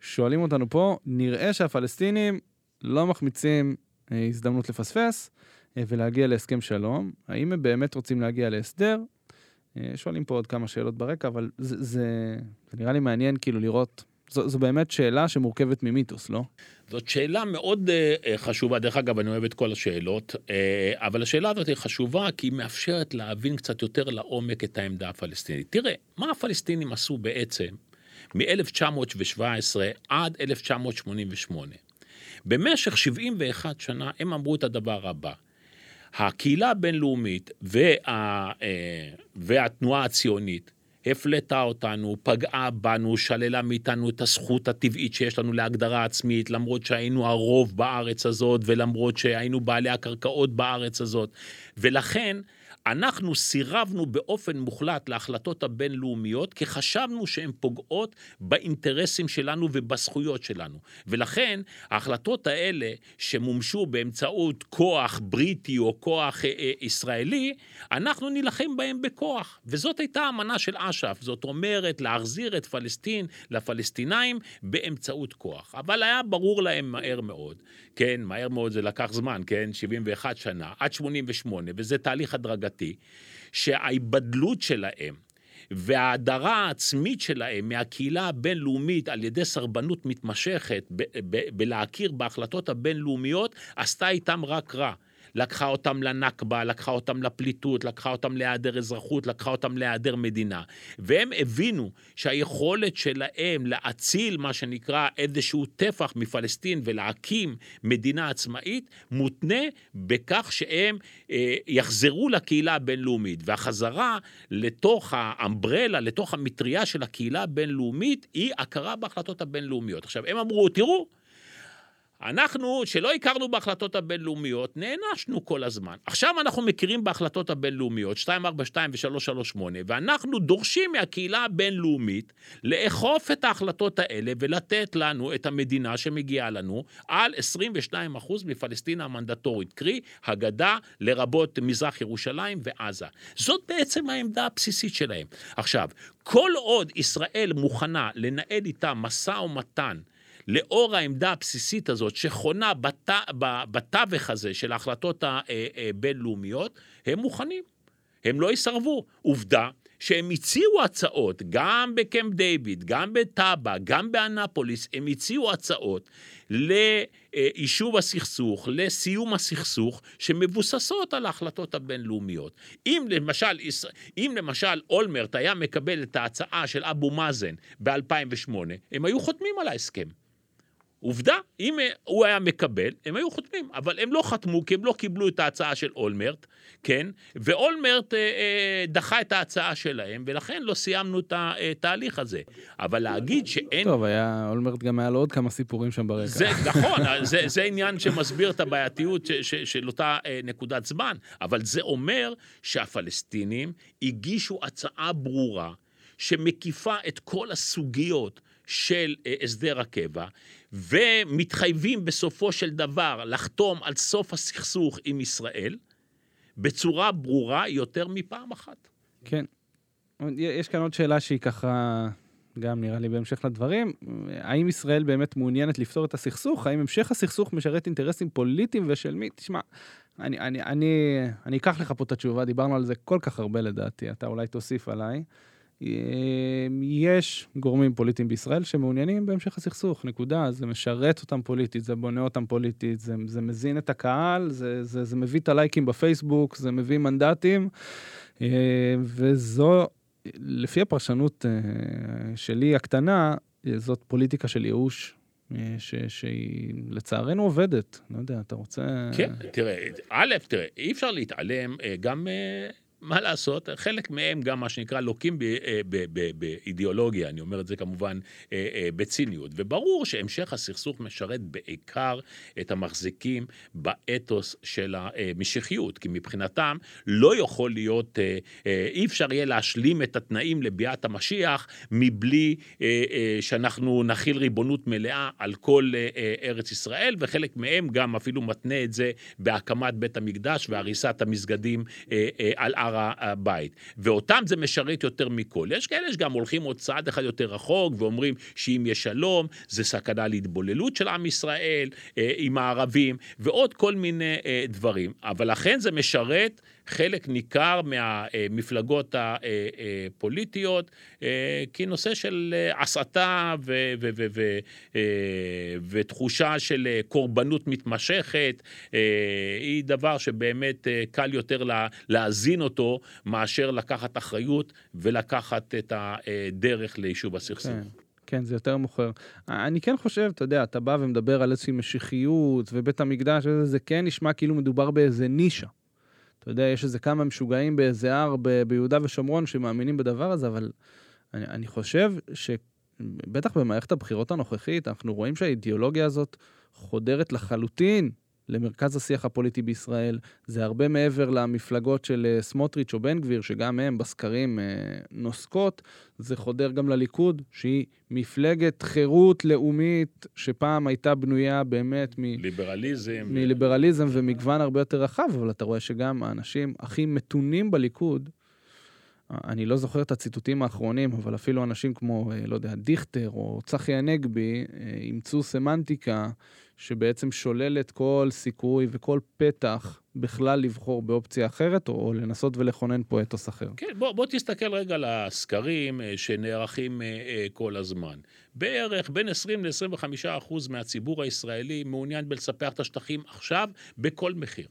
שואלים אותנו פה, נראה שהפלסטינים לא מחמיצים אה, הזדמנות לפספס אה, ולהגיע להסכם שלום. האם הם באמת רוצים להגיע להסדר? אה, שואלים פה עוד כמה שאלות ברקע, אבל זה, זה, זה נראה לי מעניין כאילו לראות זו, זו באמת שאלה שמורכבת ממיתוס, לא? זאת שאלה מאוד uh, חשובה, דרך אגב, אני אוהב את כל השאלות, uh, אבל השאלה הזאת היא חשובה כי היא מאפשרת להבין קצת יותר לעומק את העמדה הפלסטינית. תראה, מה הפלסטינים עשו בעצם מ-1917 עד 1988? במשך 71 שנה הם אמרו את הדבר הבא, הקהילה הבינלאומית וה, והתנועה הציונית הפלטה אותנו, פגעה בנו, שללה מאיתנו את הזכות הטבעית שיש לנו להגדרה עצמית, למרות שהיינו הרוב בארץ הזאת ולמרות שהיינו בעלי הקרקעות בארץ הזאת. ולכן, אנחנו סירבנו באופן מוחלט להחלטות הבינלאומיות, כי חשבנו שהן פוגעות באינטרסים שלנו ובזכויות שלנו. ולכן, ההחלטות האלה שמומשו באמצעות כוח בריטי או כוח אה, אה, ישראלי, אנחנו נילחם בהן בכוח. וזאת הייתה האמנה של אש"ף. זאת אומרת, להחזיר את פלסטין לפלסטינאים באמצעות כוח. אבל היה ברור להם מהר מאוד, כן, מהר מאוד זה לקח זמן, כן, 71 שנה, עד 88, וזה תהליך הדרגתי. דתי, שההיבדלות שלהם וההדרה העצמית שלהם מהקהילה הבינלאומית על ידי סרבנות מתמשכת בלהכיר בהחלטות הבינלאומיות, עשתה איתם רק רע. לקחה אותם לנכבה, לקחה אותם לפליטות, לקחה אותם להיעדר אזרחות, לקחה אותם להיעדר מדינה. והם הבינו שהיכולת שלהם להציל מה שנקרא איזשהו טפח מפלסטין ולהקים מדינה עצמאית, מותנה בכך שהם אה, יחזרו לקהילה הבינלאומית. והחזרה לתוך האמברלה, לתוך המטריה של הקהילה הבינלאומית, היא הכרה בהחלטות הבינלאומיות. עכשיו, הם אמרו, תראו, אנחנו, שלא הכרנו בהחלטות הבינלאומיות, נענשנו כל הזמן. עכשיו אנחנו מכירים בהחלטות הבינלאומיות, 242 ו-338, ואנחנו דורשים מהקהילה הבינלאומית לאכוף את ההחלטות האלה ולתת לנו את המדינה שמגיעה לנו על 22% מפלסטין המנדטורית, קרי הגדה, לרבות מזרח ירושלים ועזה. זאת בעצם העמדה הבסיסית שלהם. עכשיו, כל עוד ישראל מוכנה לנהל איתה משא ומתן לאור העמדה הבסיסית הזאת, שחונה בת, בתווך הזה של ההחלטות הבינלאומיות, הם מוכנים. הם לא יסרבו. עובדה שהם הציעו הצעות, גם בקמפ דיוויד, גם בטאבה, גם באנפוליס, הם הציעו הצעות ליישוב הסכסוך, לסיום הסכסוך, שמבוססות על ההחלטות הבינלאומיות. אם למשל, אם למשל אולמרט היה מקבל את ההצעה של אבו מאזן ב-2008, הם היו חותמים על ההסכם. עובדה, אם הוא היה מקבל, הם היו חותמים, אבל הם לא חתמו כי הם לא קיבלו את ההצעה של אולמרט, כן? ואולמרט אה, אה, דחה את ההצעה שלהם, ולכן לא סיימנו את התהליך הזה. אבל להגיד שאין... טוב, היה, אולמרט גם היה לו עוד כמה סיפורים שם ברקע. זה נכון, זה, זה עניין שמסביר את הבעייתיות ש, ש, של אותה אה, נקודת זמן, אבל זה אומר שהפלסטינים הגישו הצעה ברורה שמקיפה את כל הסוגיות. של אה, הסדר הקבע, ומתחייבים בסופו של דבר לחתום על סוף הסכסוך עם ישראל, בצורה ברורה יותר מפעם אחת. כן. יש כאן עוד שאלה שהיא ככה, גם נראה לי בהמשך לדברים, האם ישראל באמת מעוניינת לפתור את הסכסוך? האם המשך הסכסוך משרת אינטרסים פוליטיים ושל מי? תשמע, אני, אני, אני, אני אקח לך פה את התשובה, דיברנו על זה כל כך הרבה לדעתי, אתה אולי תוסיף עליי. אמ, יש גורמים פוליטיים בישראל שמעוניינים בהמשך הסכסוך, נקודה. זה משרת אותם פוליטית, זה בונה אותם פוליטית, זה, זה מזין את הקהל, זה, זה, זה מביא את הלייקים בפייסבוק, זה מביא מנדטים, אמ, וזו, לפי הפרשנות אה, שלי הקטנה, זאת פוליטיקה של ייאוש אה, ש, שהיא לצערנו עובדת. לא יודע, אתה רוצה... כן, תראה, א', תראה, אי אפשר להתעלם אה, גם מה לעשות, חלק מהם גם מה שנקרא לוקים אה, באידיאולוגיה, אני אומר את זה כמובן אה, אה, בציניות. וברור שהמשך הסכסוך משרת בעיקר את המחזיקים באתוס של המשיחיות, כי מבחינתם לא יכול להיות, אי אפשר יהיה להשלים את התנאים לביאת המשיח מבלי שאנחנו נכיל ריבונות מלאה על כל ארץ ישראל, וחלק מהם גם אפילו מתנה את זה בהקמת בית המקדש והריסת המסגדים על הר הר הבית. ואותם זה משרת יותר מכל. יש כאלה שגם הולכים עוד צעד אחד יותר רחוק ואומרים שאם יש שלום, זה סכנה להתבוללות של עם ישראל אה, עם הערבים, ועוד כל מיני אה, דברים. אבל לכן זה משרת חלק ניכר מהמפלגות הפוליטיות אה, כנושא של הסתה ו- ו- ו- ו- אה, ותחושה של קורבנות מתמשכת, אה, היא דבר שבאמת קל יותר להאזין אותו מאשר לקחת אחריות ולקחת את הדרך ליישוב הסכסוך. כן. כן, זה יותר מוכר. אני כן חושב, אתה יודע, אתה בא ומדבר על איזושהי משיחיות ובית המקדש, זה כן נשמע כאילו מדובר באיזה נישה. אתה יודע, יש איזה כמה משוגעים באיזה הר ב- ביהודה ושומרון שמאמינים בדבר הזה, אבל אני, אני חושב שבטח במערכת הבחירות הנוכחית, אנחנו רואים שהאידיאולוגיה הזאת חודרת לחלוטין למרכז השיח הפוליטי בישראל. זה הרבה מעבר למפלגות של אה, סמוטריץ' או בן גביר, שגם הם בסקרים אה, נוסקות. זה חודר גם לליכוד, שהיא מפלגת חירות לאומית, שפעם הייתה בנויה באמת מ... ליברליזם. מליברליזם. ומגוון הרבה יותר רחב, אבל אתה רואה שגם האנשים הכי מתונים בליכוד, אני לא זוכר את הציטוטים האחרונים, אבל אפילו אנשים כמו, אה, לא יודע, דיכטר או צחי הנגבי, אימצו סמנטיקה שבעצם שוללת כל סיכוי וכל פתח בכלל לבחור באופציה אחרת, או, לנסות ולכונן פה אתוס אחר. כן, בוא, בוא תסתכל רגע על הסקרים אה, שנערכים אה, אה, כל הזמן. בערך בין 20 ל-25 אחוז מהציבור הישראלי מעוניין בלספח את השטחים עכשיו בכל מחיר.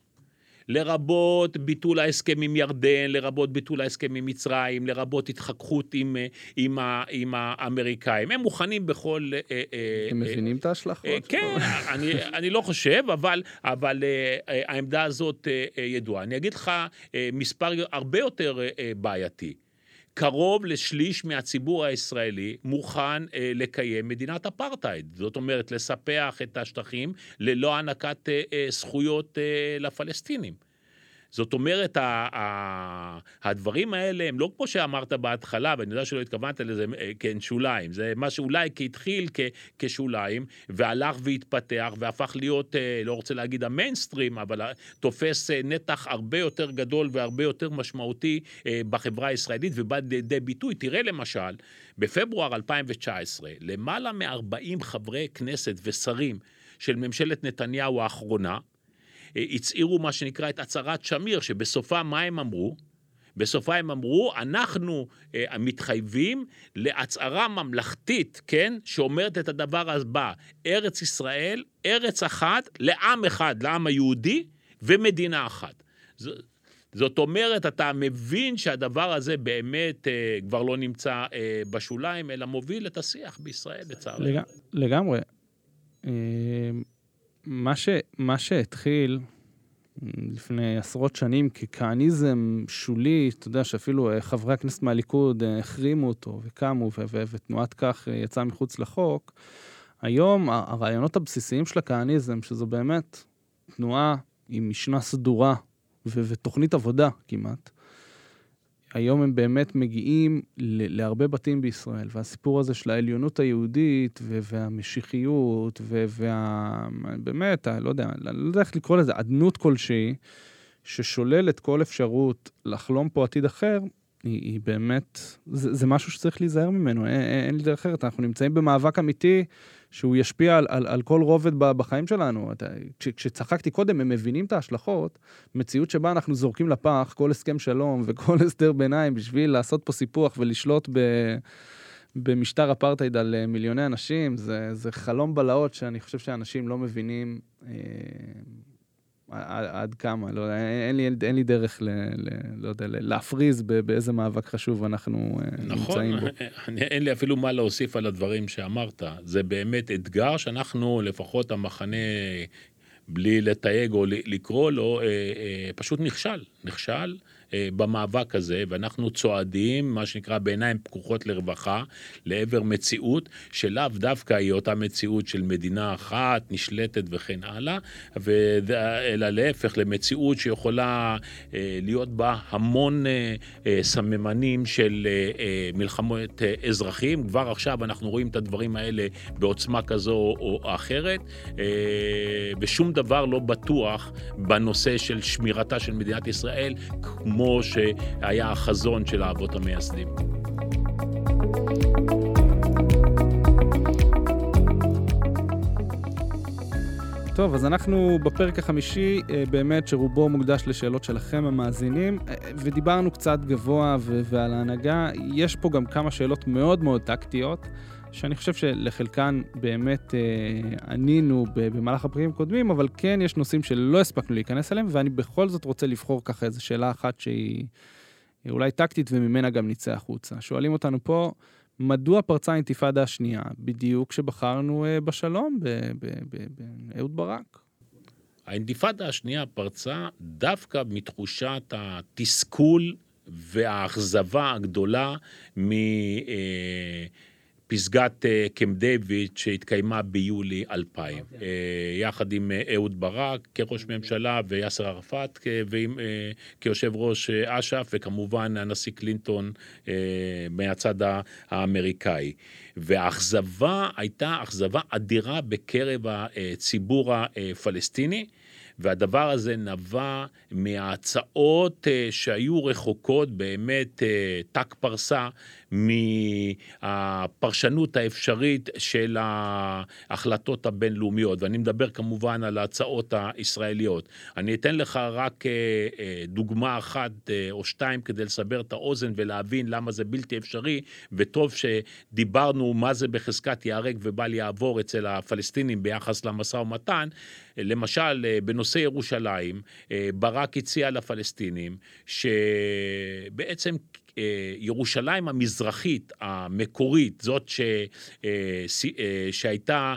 לרבות ביטול ההסכם עם ירדן, לרבות ביטול ההסכם עם מצרים, לרבות התחככות עם, עם, עם האמריקאים. הם מוכנים בכל... אה, אה, הם מבינים את ההשלכות. אה, כן, אני, אני לא חושב, אבל, אבל העמדה הזאת ידועה. אני אגיד לך מספר הרבה יותר בעייתי. קרוב לשליש מהציבור הישראלי מוכן אה, לקיים מדינת אפרטהייד. זאת אומרת, לספח את השטחים ללא הענקת אה, אה, זכויות אה, לפלסטינים. זאת אומרת, הדברים האלה הם לא כמו שאמרת בהתחלה, ואני יודע שלא התכוונת לזה אה, כן שוליים, זה מה שאולי התחיל כשוליים, והלך והתפתח, והפך להיות, אה, לא רוצה להגיד המיינסטרים, אבל תופס אה, נתח הרבה יותר גדול והרבה יותר משמעותי בחברה הישראלית, ובא לידי ביטוי. תראה למשל, בפברואר 2019, למעלה מ-40 חברי כנסת ושרים של ממשלת נתניהו האחרונה, הצהירו מה שנקרא את הצהרת שמיר, שבסופה מה הם אמרו? בסופה הם אמרו, אנחנו אה, מתחייבים להצהרה ממלכתית, כן, שאומרת את הדבר הבא, ארץ ישראל, ארץ אחת, לעם אחד, לעם היהודי, ומדינה אחת. ז, זאת אומרת, אתה מבין שהדבר הזה באמת אה, כבר לא נמצא אה, בשוליים, אלא מוביל את השיח בישראל, לצערנו. לג... לגמרי. אה... מה, ש, מה שהתחיל לפני עשרות שנים ככהניזם שולי, אתה יודע שאפילו אה, חברי הכנסת מהליכוד אה, החרימו אותו וקמו, ו- ו- ותנועת כך אה, יצאה מחוץ לחוק, היום הרעיונות הבסיסיים של הכהניזם, שזו באמת תנועה עם משנה סדורה ו- ותוכנית עבודה כמעט, היום הם באמת מגיעים להרבה בתים בישראל, והסיפור הזה של העליונות היהודית והמשיחיות ובאמת, וה... לא יודע, לא יודע איך לקרוא לזה, אדנות כלשהי, ששוללת כל אפשרות לחלום פה עתיד אחר, היא, היא באמת, זה, זה משהו שצריך להיזהר ממנו, אין, אין לי דרך אחרת, אנחנו נמצאים במאבק אמיתי שהוא ישפיע על, על, על כל רובד בחיים שלנו. כש, כשצחקתי קודם, הם מבינים את ההשלכות, מציאות שבה אנחנו זורקים לפח כל הסכם שלום וכל הסדר ביניים בשביל לעשות פה סיפוח ולשלוט ב... במשטר אפרטהייד על אה, מיליוני אנשים, זה, זה חלום בלהות שאני חושב שאנשים לא מבינים אה, עד כמה, לא, אין, לי, אין לי דרך ל, ל, לא יודע, להפריז באיזה מאבק חשוב אנחנו נכון, נמצאים בו. נכון, אין לי אפילו מה להוסיף על הדברים שאמרת. זה באמת אתגר שאנחנו, לפחות המחנה, בלי לתייג או לקרוא לו, פשוט נכשל. נכשל. אה, במאבק הזה, ואנחנו צועדים, מה שנקרא, בעיניים פקוחות לרווחה, לעבר מציאות שלאו דווקא היא אותה מציאות של מדינה אחת, נשלטת וכן הלאה, אלא להפך, למציאות שיכולה אה, להיות בה המון אה, סממנים של מלחמות אזרחים. כבר עכשיו אנחנו רואים את הדברים האלה בעוצמה כזו או אחרת, ושום דבר לא בטוח בנושא של שמירתה של מדינת ישראל, כמו... כמו שהיה החזון של האבות המייסדים. טוב, אז אנחנו בפרק החמישי, אה, באמת שרובו מוקדש לשאלות שלכם המאזינים, אה, ודיברנו קצת גבוה ועל ההנהגה. יש פה גם כמה שאלות מאוד מאוד טקטיות. שאני חושב שלחלקן באמת אה, ענינו במהלך הפרקים הקודמים, אבל כן יש נושאים שלא הספקנו להיכנס אליהם, ואני בכל זאת רוצה לבחור ככה איזו שאלה אחת שהיא אולי טקטית וממנה גם נצא החוצה. שואלים אותנו פה, מדוע פרצה האינתיפאדה השנייה בדיוק כשבחרנו אה, בשלום באהוד ברק? האינתיפאדה השנייה פרצה דווקא מתחושת התסכול והאכזבה הגדולה מ... אה, פסגת אה, קמפ דיוויד שהתקיימה ביולי 2000, okay. אוקיי. אה, יחד עם אה, אהוד ברק כראש ממשלה ויאסר ערפאת כיושב ראש אש"ף, וכמובן הנשיא קלינטון מהצד האמריקאי. והאכזבה הייתה אכזבה אדירה בקרב הציבור הפלסטיני. והדבר הזה נבע מההצעות שהיו רחוקות באמת ת"ק פרסה מהפרשנות האפשרית של ההחלטות הבינלאומיות, ואני מדבר כמובן על ההצעות הישראליות. אני אתן לך רק אה, אה, דוגמה אחת אה, או שתיים כדי לסבר את האוזן ולהבין למה זה בלתי אפשרי, וטוב שדיברנו מה זה בחזקת ייהרג ובל יעבור אצל הפלסטינים ביחס למשא ומתן. למשל, בנושא ירושלים, ברק הציע לפלסטינים שבעצם אה, ירושלים המזרחית המקורית, זאת ש, אה, אה, שהייתה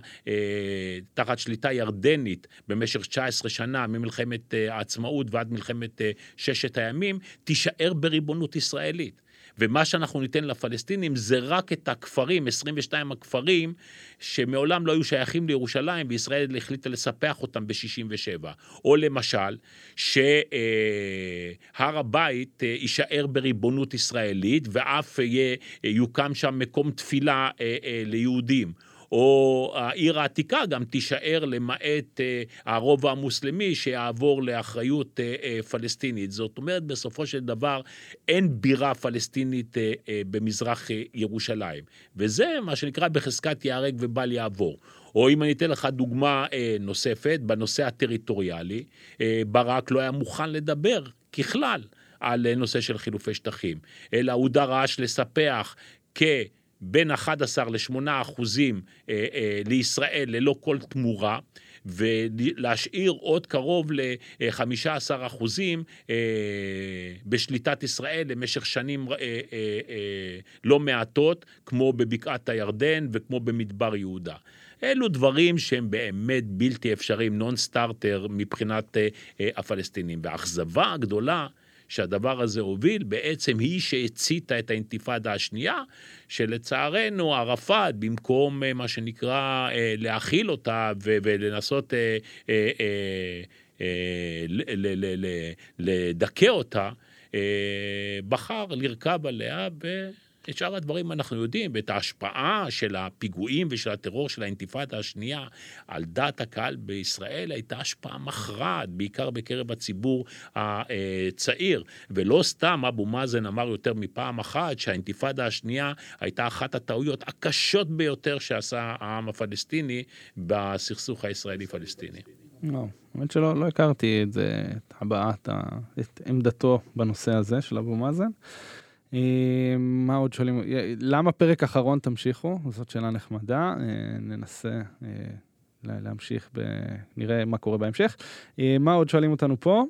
תחת שליטה ירדנית במשך 19 שנה, ממלחמת העצמאות ועד מלחמת ששת הימים, תישאר בריבונות ישראלית. ומה שאנחנו ניתן לפלסטינים זה רק את הכפרים, 22 הכפרים, שמעולם לא היו שייכים לירושלים, וישראל החליטה לספח אותם ב-67. או למשל, שהר הבית אה, יישאר בריבונות ישראלית, ואף יהיה, יוקם שם מקום תפילה אה, אה, ליהודים. או העיר העתיקה גם תישאר למעט אה, הרובע המוסלמי שיעבור לאחריות אה, אה, פלסטינית. זאת אומרת, בסופו של דבר אין בירה פלסטינית במזרח ירושלים. וזה מה שנקרא בחזקת ייהרג ובל יעבור. או אם אני אתן לך דוגמה נוספת, בנושא הטריטוריאלי, ברק לא היה מוכן לדבר ככלל על נושא של חילופי שטחים, אלא הוא דרש לספח כ... בין 11 ל-8 אחוזים אה, אה, לישראל ללא כל תמורה. ולהשאיר עוד קרוב ל-15 אחוזים אה, בשליטת ישראל למשך שנים לא מעטות, כמו בבקעת הירדן וכמו במדבר יהודה. אלו דברים שהם באמת בלתי אפשריים, נון סטארטר מבחינת הפלסטינים. והאכזבה הגדולה שהדבר הזה הוביל, בעצם היא שהציתה את האינתיפאדה השנייה, שלצערנו ערפאת, במקום אה, מה שנקרא אה, להכיל אותה ולנסות אה, לדכא אותה, בחר לרכב עליה ב... את שאר הדברים אנחנו יודעים, ואת ההשפעה של הפיגועים ושל הטרור של האינתיפאדה השנייה על דעת הקהל בישראל הייתה השפעה מכרעת, בעיקר בקרב הציבור הצעיר. ולא סתם אבו מאזן אמר יותר מפעם אחת שהאינתיפאדה השנייה הייתה אחת הטעויות הקשות ביותר שעשה העם הפלסטיני בסכסוך הישראלי-פלסטיני. לא, האמת שלא לא הכרתי את זה, את הבעת, את עמדתו בנושא הזה של אבו מאזן. אה, מה עוד שואלים? אה, למה פרק אחרון תמשיכו? זאת שאלה נחמדה, אה, ננסה להמשיך, ב... נראה מה קורה בהמשך. מה עוד שואלים אותנו פה?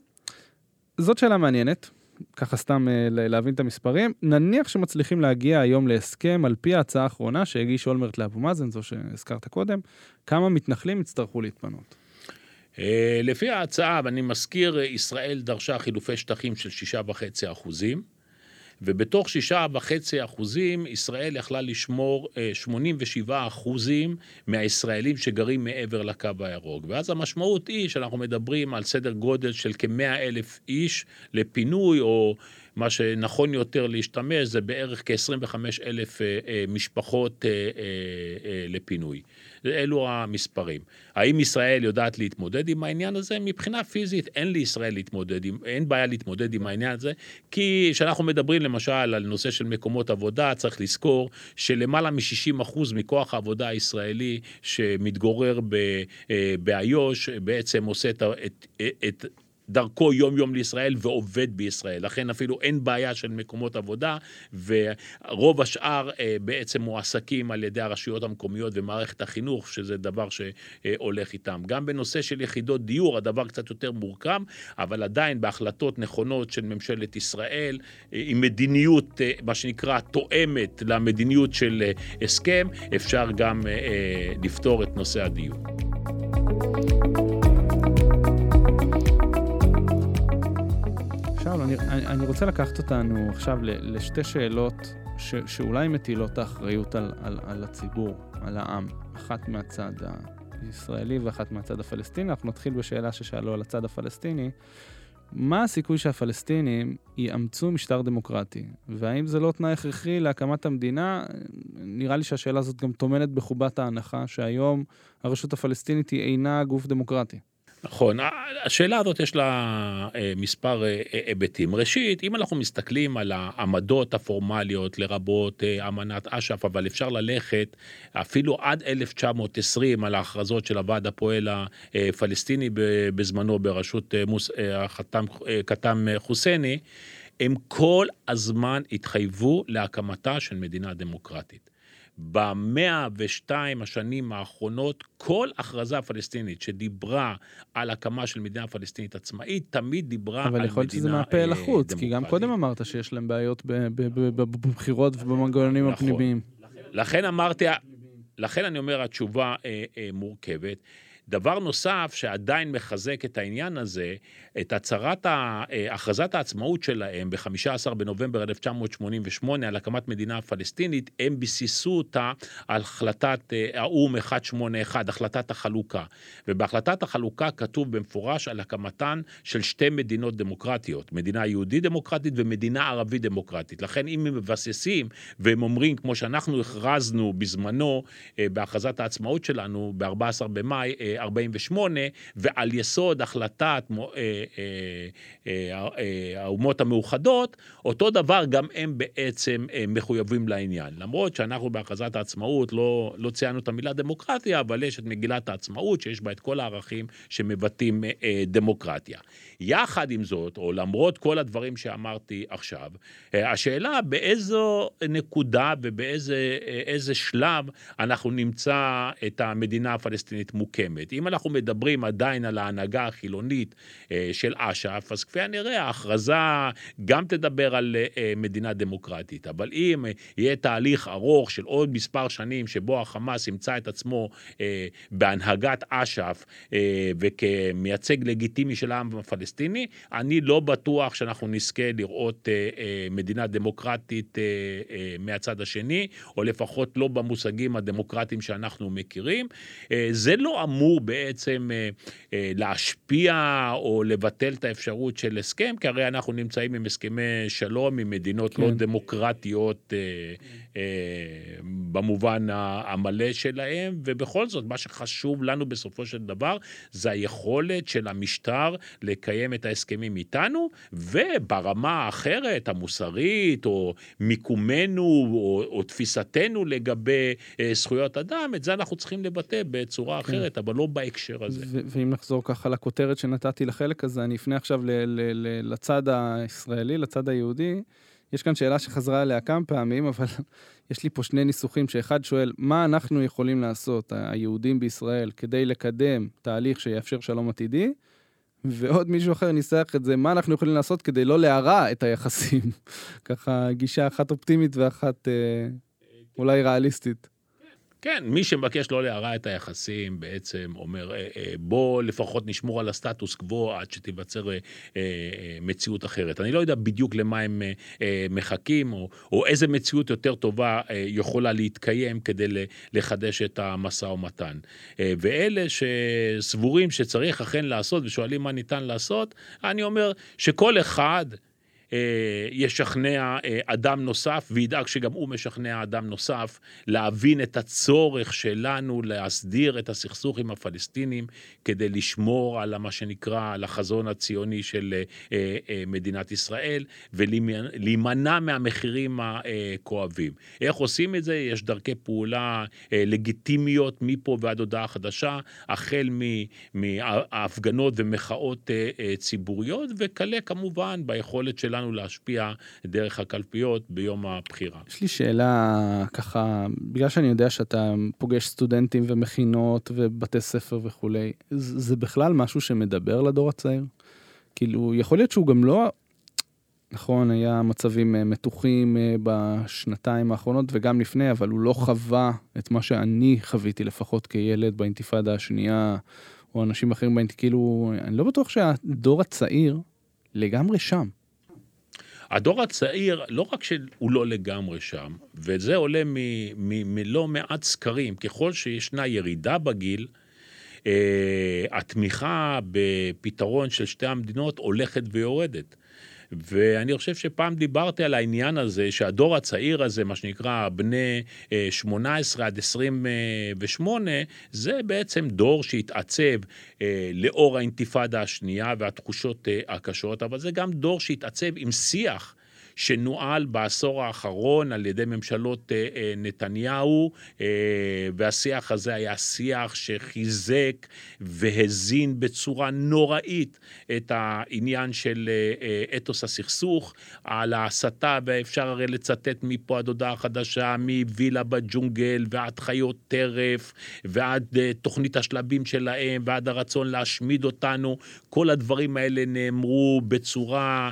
זאת שאלה מעניינת, ככה סתם להבין את המספרים. נניח שמצליחים להגיע היום להסכם על פי ההצעה האחרונה שהגיש אולמרט לאבו מאזן, זו שהזכרת קודם, כמה מתנחלים יצטרכו להתפנות? לפי ההצעה, ואני מזכיר, ישראל דרשה חילופי שטחים של שישה וחצי אחוזים, ובתוך שישה וחצי אחוזים, ישראל יכלה לשמור 87 אה, אחוזים מהישראלים שגרים מעבר לקו הירוק. ואז המשמעות היא שאנחנו מדברים על סדר גודל של כמאה אלף איש לפינוי, או מה שנכון יותר להשתמש זה בערך כ-25 אלף אה, משפחות לפינוי. אלו המספרים. האם ישראל יודעת להתמודד עם העניין הזה? מבחינה פיזית אין לישראל להתמודד עם, אין בעיה להתמודד עם העניין הזה, כי כשאנחנו מדברים למשל על נושא של מקומות עבודה, צריך לזכור שלמעלה מ-60% מכוח העבודה הישראלי שמתגורר אה, באיו"ש בעצם עושה את, את, את דרכו יום-יום לישראל ועובד בישראל. לכן אפילו אין בעיה של מקומות עבודה, ורוב השאר אה, בעצם מועסקים על ידי הרשויות המקומיות ומערכת החינוך, שזה דבר שהולך איתם. גם בנושא של יחידות דיור, הדבר קצת יותר מורכב, אבל עדיין בהחלטות נכונות של ממשלת ישראל, אה, עם מדיניות, אה, מה שנקרא, תואמת למדיניות של הסכם, אפשר גם לפתור את נושא הדיור. שאול, אני, אני, רוצה לקחת אותנו עכשיו לשתי שאלות ש, שאולי מטילות האחריות על, על, על הציבור, על העם, אחת מהצד הישראלי ואחת מהצד הפלסטיני. אנחנו נתחיל בשאלה ששאלו על הצד הפלסטיני. מה הסיכוי שהפלסטינים יאמצו משטר דמוקרטי? והאם זה לא תנאי הכרחי להקמת המדינה? נראה לי שהשאלה הזאת גם טומנת בחובת ההנחה שהיום הרשות הפלסטינית היא אינה גוף דמוקרטי. נכון, השאלה הזאת יש לה אה, מספר אה, אה, היבטים. ראשית, אם אנחנו מסתכלים על העמדות הפורמליות, לרבות אמנת אש"ף, אבל אפשר ללכת אפילו עד 1920 על ההכרזות של הוועד הפועל הפלסטיני בזמנו בראשות חתם חוסייני, הם כל הזמן התחייבו להקמתה של מדינה דמוקרטית. במאה ושתיים השנים האחרונות, כל הכרזה פלסטינית שדיברה על הקמה של מדינה פלסטינית עצמאית, תמיד דיברה על מדינה דמוקרטית. אבל יכול להיות שזה מהפה אל החוץ, כי גם קודם אמרת שיש להם בעיות בבחירות ובמנגנונים נכון. הפנימיים. לכן אמרתי, לכן אני אומר, התשובה אה, אה, מורכבת. דבר נוסף שעדיין מחזק את העניין הזה, את הצהרת, אה, הכרזת העצמאות שלהם ב-15 בנובמבר 1988 על הקמת מדינה פלסטינית, הם ביססו אותה על החלטת אה, האו"ם 181, החלטת החלוקה. ובהחלטת החלוקה כתוב במפורש על הקמתן של שתי מדינות דמוקרטיות, מדינה יהודית דמוקרטית ומדינה ערבית דמוקרטית. לכן אם הם מבססים והם אומרים, כמו שאנחנו הכרזנו בזמנו אה, בהכרזת העצמאות שלנו ב-14 במאי 48, ועל יסוד החלטת אה, אה, אה, האומות המאוחדות, אותו דבר גם הם בעצם מחויבים לעניין. למרות שאנחנו בהכרזת העצמאות לא, לא ציינו את המילה דמוקרטיה, אבל יש את מגילת העצמאות שיש בה את כל הערכים שמבטאים דמוקרטיה. יחד עם זאת, או למרות כל הדברים שאמרתי עכשיו, השאלה באיזו נקודה ובאיזה שלב אנחנו נמצא את המדינה הפלסטינית מוקמת. אם אנחנו מדברים עדיין על ההנהגה החילונית אה, של אש"ף, אז כפי הנראה ההכרזה גם תדבר על אה, מדינה דמוקרטית, אבל אם יהיה תהליך ארוך של עוד מספר שנים שבו החמאס ימצא את עצמו אה, בהנהגת אש"ף וכמייצג לגיטימי של העם הפלסטיני, אני לא בטוח שאנחנו נזכה לראות מדינה דמוקרטית מהצד השני, או לפחות לא במושגים הדמוקרטיים שאנחנו מכירים. זה לא אמור בעצם אה, אה, להשפיע או לבטל את האפשרות של הסכם, כי הרי אנחנו נמצאים עם הסכמי שלום עם מדינות לא כן. לא דמוקרטיות אה, במובן המלא שלהם, ובכל זאת, מה שחשוב לנו בסופו של דבר, זה היכולת של המשטר לקיים את ההסכמים איתנו, וברמה האחרת, המוסרית, או מיקומנו, או, או תפיסתנו לגבי זכויות אדם, את זה אנחנו צריכים לבטא בצורה כן. אחרת, אבל לא בהקשר הזה. ואם נחזור ככה לכותרת שנתתי לחלק הזה, אני אפנה עכשיו לצד הישראלי, לצד היהודי. יש כאן שאלה שחזרה עליה כמה פעמים, אבל יש לי פה שני ניסוחים, שאחד שואל, מה אנחנו יכולים לעשות, היהודים בישראל, כדי לקדם תהליך שיאפשר שלום עתידי? ועוד מישהו אחר ניסח את זה, מה אנחנו יכולים לעשות כדי לא להרע את היחסים. ככה גישה אחת אופטימית ואחת אה, אולי ריאליסטית. כן, מי שמבקש לא להרע את היחסים בעצם אומר, אה, אה, בוא לפחות נשמור על הסטטוס קוו עד שתיווצר אה, מציאות אחרת. אני לא יודע בדיוק למה הם מחכים, או, או איזה מציאות יותר טובה יכולה להתקיים כדי לחדש את המשא ומתן. ואלה שסבורים שצריך אכן לעשות ושואלים מה ניתן לעשות, אני אומר שכל אחד... אה, ישכנע אה, אדם נוסף וידאג שגם הוא משכנע אדם נוסף להבין את הצורך שלנו להסדיר את הסכסוך עם הפלסטינים כדי לשמור על מה שנקרא, על החזון הציוני של אה, מדינת ישראל ולהימנע מהמחירים הכואבים. איך עושים את זה? יש דרכי פעולה לגיטימיות מפה ועד הודעה חדשה, החל מהפגנות ומחאות ציבוריות וכלה כמובן ביכולת שלנו שלנו להשפיע דרך הקלפיות ביום הבחירה. יש לי שאלה ככה, בגלל שאני יודע שאתה פוגש סטודנטים ומכינות ובתי ספר וכולי, זה בכלל משהו שמדבר לדור הצעיר? כאילו, יכול להיות שהוא גם לא... נכון, היה מצבים אה, מתוחים אה, בשנתיים האחרונות וגם לפני, אבל הוא לא חווה את מה שאני חוויתי לפחות כילד באינתיפאדה השנייה, או אנשים אחרים באינתיפאדה, כאילו, אני לא בטוח שהדור הצעיר לגמרי שם. הדור הצעיר, לא רק שהוא לא לגמרי שם, וזה עולה מלא מעט סקרים, ככל שישנה ירידה בגיל, uh, התמיכה בפתרון של שתי המדינות הולכת ויורדת. ואני חושב שפעם דיברתי על העניין הזה, שהדור הצעיר הזה, מה שנקרא בני 18 אה, עד 28, זה בעצם דור שהתעצב אה, לאור האינתיפאדה השנייה והתחושות אה, הקשות, אבל זה גם דור שהתעצב עם שיח. שנוהל בעשור האחרון על ידי ממשלות אה, אה, נתניהו, אה, והשיח הזה היה שיח שחיזק והזין בצורה נוראית את העניין של אתוס הסכסוך, על ההסתה, ואפשר הרי לצטט מפה עד הודעה חדשה, מווילה בג'ונגל ועד חיות טרף, ועד תוכנית השלבים שלהם, ועד הרצון להשמיד אותנו, כל הדברים האלה נאמרו בצורה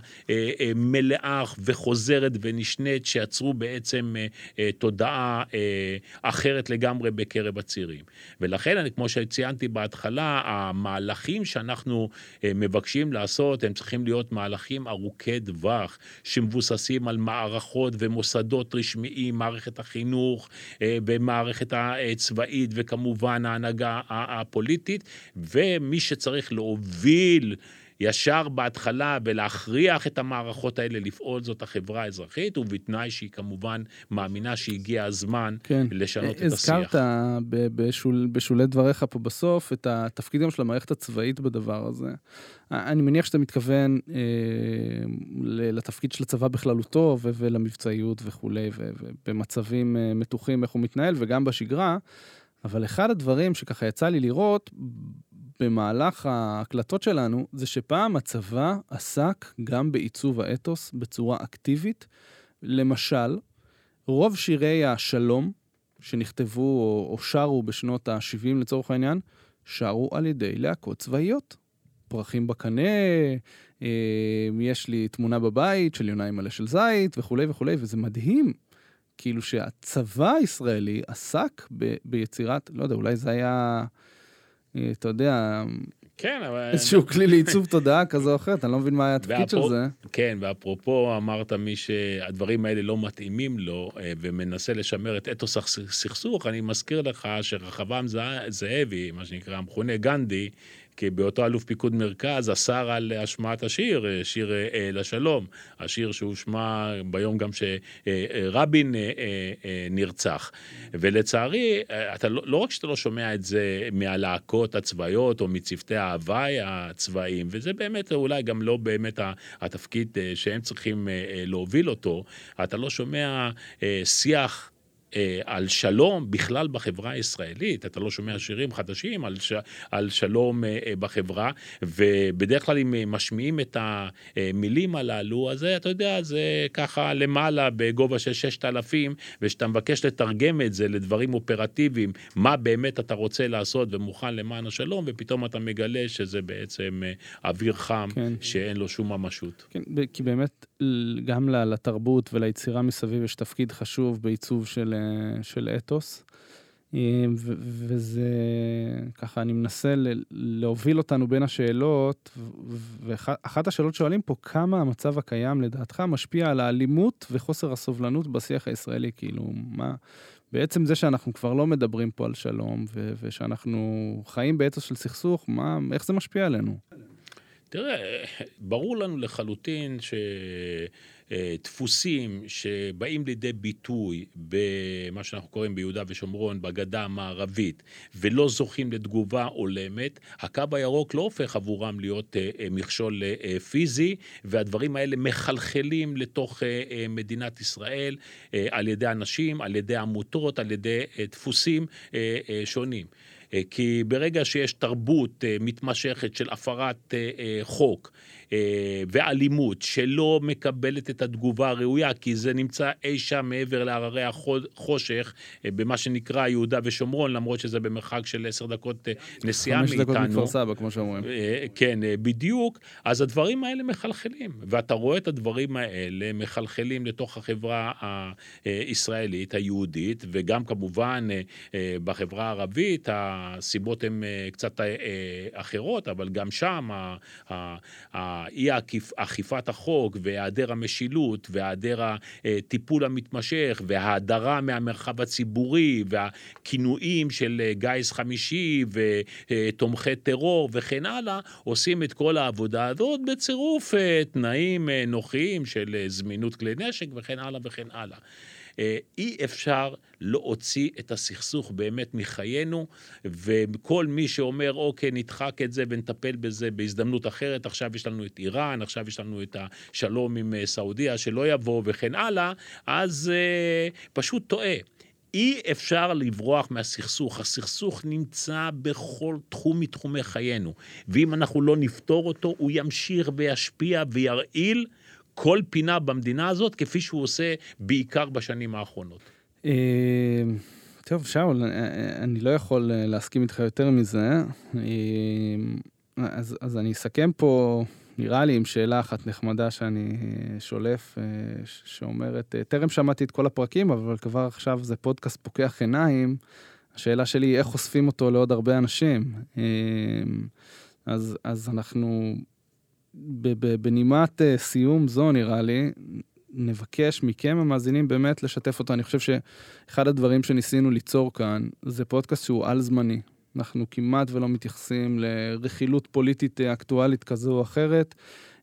מלאה ו... וחוזרת ונשנית, שיצרו בעצם אה, אה, תודעה אה, אחרת לגמרי בקרב הצעירים. ולכן, כמו שציינתי בהתחלה, המהלכים שאנחנו מבקשים לעשות, הם צריכים להיות מהלכים ארוכי טווח, שמבוססים על מערכות ומוסדות רשמיים, מערכת החינוך ומערכת הצבאית, וכמובן ההנהגה הפוליטית, ומי שצריך להוביל ישר בהתחלה ולהכריח את המערכות האלה לפעול זאת החברה האזרחית, ובתנאי שהיא כמובן מאמינה שהגיע הזמן כן. לשנות את השיח. הזכרת בשול, בשולי דבריך פה בסוף את התפקיד גם של המערכת הצבאית בדבר הזה. אני מניח שאתה מתכוון אה, לתפקיד של הצבא בכללותו ולמבצעיות וכולי, ובמצבים אה, מתוחים איך הוא מתנהל וגם בשגרה. אבל אחד הדברים שככה יצא לי לראות במהלך ההקלטות שלנו, זה שפעם הצבא עסק גם בעיצוב האתוס בצורה אקטיבית. למשל, רוב שירי השלום שנכתבו או, או שרו בשנות ה-70 לצורך העניין, שרו על ידי להקות צבאיות. פרחים בקנה, אה, יש לי תמונה בבית של יונה עם מלא של זית וכולי וכולי, וזה מדהים. כאילו שהצבא הישראלי עסק ב, ביצירת, לא יודע, אולי זה היה אתה יודע, כן, אבל... איזשהו כלי לעיצוב תודעה כזה או אחרת, אני לא מבין מה התפקיד של זה. כן, ואפרופו אמרת מי שהדברים האלה לא מתאימים לו אה, ומנסה לשמר את אתוס הסכסוך, אני מזכיר לך שרחבעם זאבי, מה שנקרא המכונה גנדי, כי באותו אלוף פיקוד מרכז אסר על השמעת השיר, שיר אה, לשלום, השיר שהושמע ביום גם שרבין אה, אה, נרצח. ולצערי, אתה לא, לא רק שאתה לא שומע את זה מהלהקות הצבאיות או מצוותי ההוואי הצבאיים, וזה באמת אולי גם לא באמת התפקיד שהם צריכים להוביל אותו, אתה לא שומע שיח אה, על שלום בכלל בחברה הישראלית. אתה לא שומע שירים חדשים על, ש, על שלום אה, אה, בחברה, ובדרך כלל אם משמיעים את המילים הללו, אז אתה יודע, זה ככה למעלה בגובה של 6,000, וכשאתה מבקש לתרגם את זה לדברים אופרטיביים, מה באמת אתה רוצה לעשות ומוכן למען השלום, ופתאום אתה מגלה שזה בעצם אוויר חם כן. שאין לו שום ממשות. כן, כי באמת גם לתרבות וליצירה מסביב יש תפקיד חשוב בעיצוב של, של אתוס. וזה ככה, אני מנסה להוביל אותנו בין השאלות, ואחת השאלות שואלים פה, כמה המצב הקיים לדעתך משפיע על האלימות וחוסר הסובלנות בשיח הישראלי? כאילו, מה, בעצם זה שאנחנו כבר לא מדברים פה על שלום, ושאנחנו חיים באתוס של סכסוך, מה, איך זה משפיע עלינו? תראה, ברור לנו לחלוטין שדפוסים שבאים לידי ביטוי במה שאנחנו קוראים ביהודה ושומרון, בגדה המערבית, ולא זוכים לתגובה הולמת, הקו הירוק לא הופך עבורם להיות אה, אה, מכשול אה, פיזי, והדברים האלה מחלחלים לתוך מדינת ישראל על ידי אנשים, על ידי עמותות, על ידי דפוסים שונים. אה, כי ברגע שיש תרבות אה, מתמשכת של הפרת אה, חוק, ואלימות שלא מקבלת את התגובה הראויה, כי זה נמצא אי שם מעבר להררי החושך, אה, במה שנקרא יהודה ושומרון, למרות שזה במרחק של עשר דקות אה, נסיעה מאיתנו. חמש דקות מכפר סבא, כמו שאומרים. כן, בדיוק. אז הדברים האלה מחלחלים, ואתה רואה את הדברים האלה מחלחלים לתוך החברה הישראלית, היהודית, וגם כמובן בחברה הערבית, הסיבות הן קצת אחרות, אבל גם שם אי אכיפת החוק והיעדר המשילות והיעדר הטיפול המתמשך וההדרה מהמרחב הציבורי והכינויים של גיס חמישי ותומכי טרור וכן הלאה, עושים את כל העבודה הזאת בצירוף אה, תנאים אה, נוחים של אה, זמינות כלי נשק וכן הלאה וכן הלאה. אה, אי אפשר להוציא את הסכסוך באמת מחיינו, וכל מי שאומר, אוקיי, נדחק את זה ונטפל בזה בהזדמנות אחרת, עכשיו יש לנו את איראן, עכשיו יש לנו את השלום עם אה, סעודיה שלא יבוא וכן הלאה, אז אה, פשוט טועה. אי אפשר לברוח מהסכסוך. הסכסוך נמצא בכל תחום מתחומי חיינו, ואם אנחנו לא נפתור אותו, הוא ימשיך וישפיע וירעיל כל פינה במדינה הזאת, כפי שהוא עושה בעיקר בשנים האחרונות. אה, טוב, שאול, אה, אה, אני לא יכול להסכים איתך יותר מזה. אז, אז אני אסכם פה, נראה לי, עם שאלה אחת נחמדה שאני שולף, שאומרת, טרם שמעתי את כל הפרקים, אבל כבר עכשיו זה פודקאסט פוקח עיניים. השאלה שלי היא איך חושפים אותו לעוד הרבה אנשים. אז, אז אנחנו בנימת אה, סיום זו, נראה לי, נבקש מכם המאזינים באמת לשתף אותו. אני חושב שאחד הדברים שניסינו ליצור כאן זה פודקאסט שהוא על-זמני. אנחנו כמעט ולא מתייחסים לרכילות פוליטית אה, אקטואלית כזו או אחרת,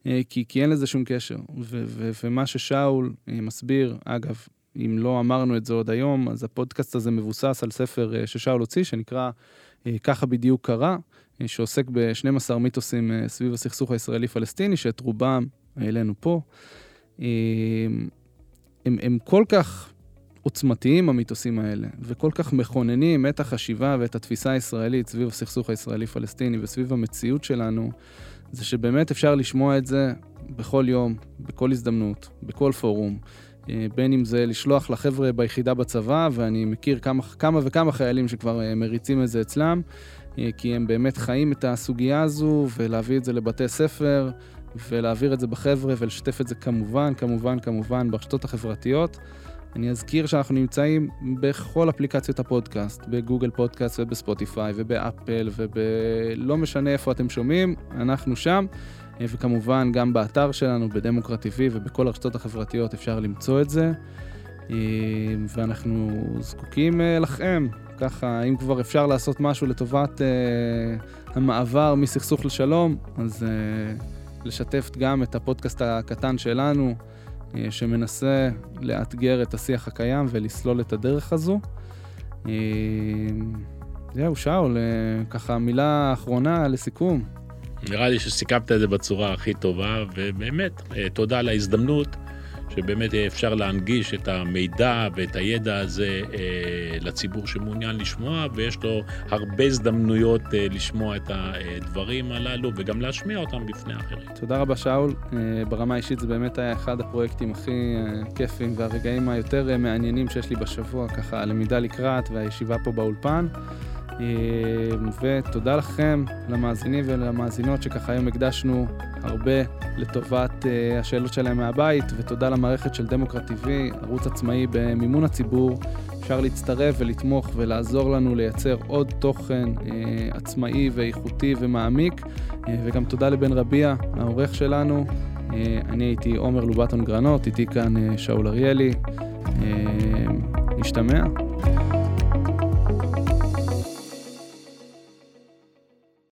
אה, כי, כי אין לזה שום קשר. ו- ו- ומה ששאול מסביר, אגב, אם לא אמרנו את זה עוד היום, אז הפודקאסט הזה מבוסס על ספר ששאול הוציא, שנקרא ככה בדיוק קרה. שעוסק ב-12 מיתוסים אה, סביב הסכסוך הישראלי-פלסטיני, שאת רובם העלינו פה. אה, הם, הם כל כך עוצמתיים, המיתוסים האלה, וכל כך מכוננים את החשיבה ואת התפיסה הישראלית סביב הסכסוך הישראלי-פלסטיני וסביב המציאות שלנו, זה שבאמת אפשר לשמוע את זה בכל יום, בכל הזדמנות, בכל פורום. אה, בין אם זה לשלוח לחבר'ה ביחידה בצבא, ואני מכיר כמה, כמה וכמה חיילים שכבר מריצים את זה אצלם, אה, כי הם באמת חיים את הסוגיה הזו, ולהביא את זה לבתי ספר, ולהעביר את זה בחבר'ה, ולשתף את זה כמובן, כמובן, כמובן ברשתות החברתיות. אני אזכיר שאנחנו נמצאים בכל אפליקציות הפודקאסט, בגוגל פודקאסט ובספוטיפיי ובאפל ובלא משנה איפה אתם שומעים, אנחנו שם. אה, וכמובן גם באתר שלנו, בדמוקרט TV ובכל הרשתות החברתיות אפשר למצוא את זה. אה, ואנחנו זקוקים לכם, ככה, אם כבר אפשר לעשות משהו לטובת uh, המעבר מסכסוך לשלום, אז uh, לשתף גם את הפודקאסט הקטן שלנו, uh, שמנסה לאתגר את השיח הקיים ולסלול את הדרך הזו. Uh, זהו, שאול, uh, ככה מילה אחרונה לסיכום. נראה לי שסיכמת את זה בצורה הכי טובה, ובאמת, תודה על ההזדמנות. שבאמת אפשר להנגיש את המידע ואת הידע הזה אה, לציבור שמעוניין לשמוע, ויש לו הרבה הזדמנויות אה, לשמוע את הדברים הללו וגם להשמיע אותם בפני אחרים. תודה רבה, שאול. אה, ברמה האישית זה באמת היה אחד הפרויקטים הכי אה, כיפים והרגעים היותר אה, מעניינים שיש לי בשבוע, ככה הלמידה לקראת והישיבה פה באולפן. ותודה לכם, למאזינים ולמאזינות, שככה היום הקדשנו הרבה לטובת השאלות שלהם מהבית, ותודה למערכת של דמוקרט TV, ערוץ עצמאי במימון הציבור. אפשר להצטרף ולתמוך ולעזור לנו לייצר עוד תוכן עצמאי ואיכותי ומעמיק. וגם תודה לבן רביע, העורך שלנו. אני הייתי עומר לובטון גרנות, איתי כאן שאול אריאלי. נשתמע.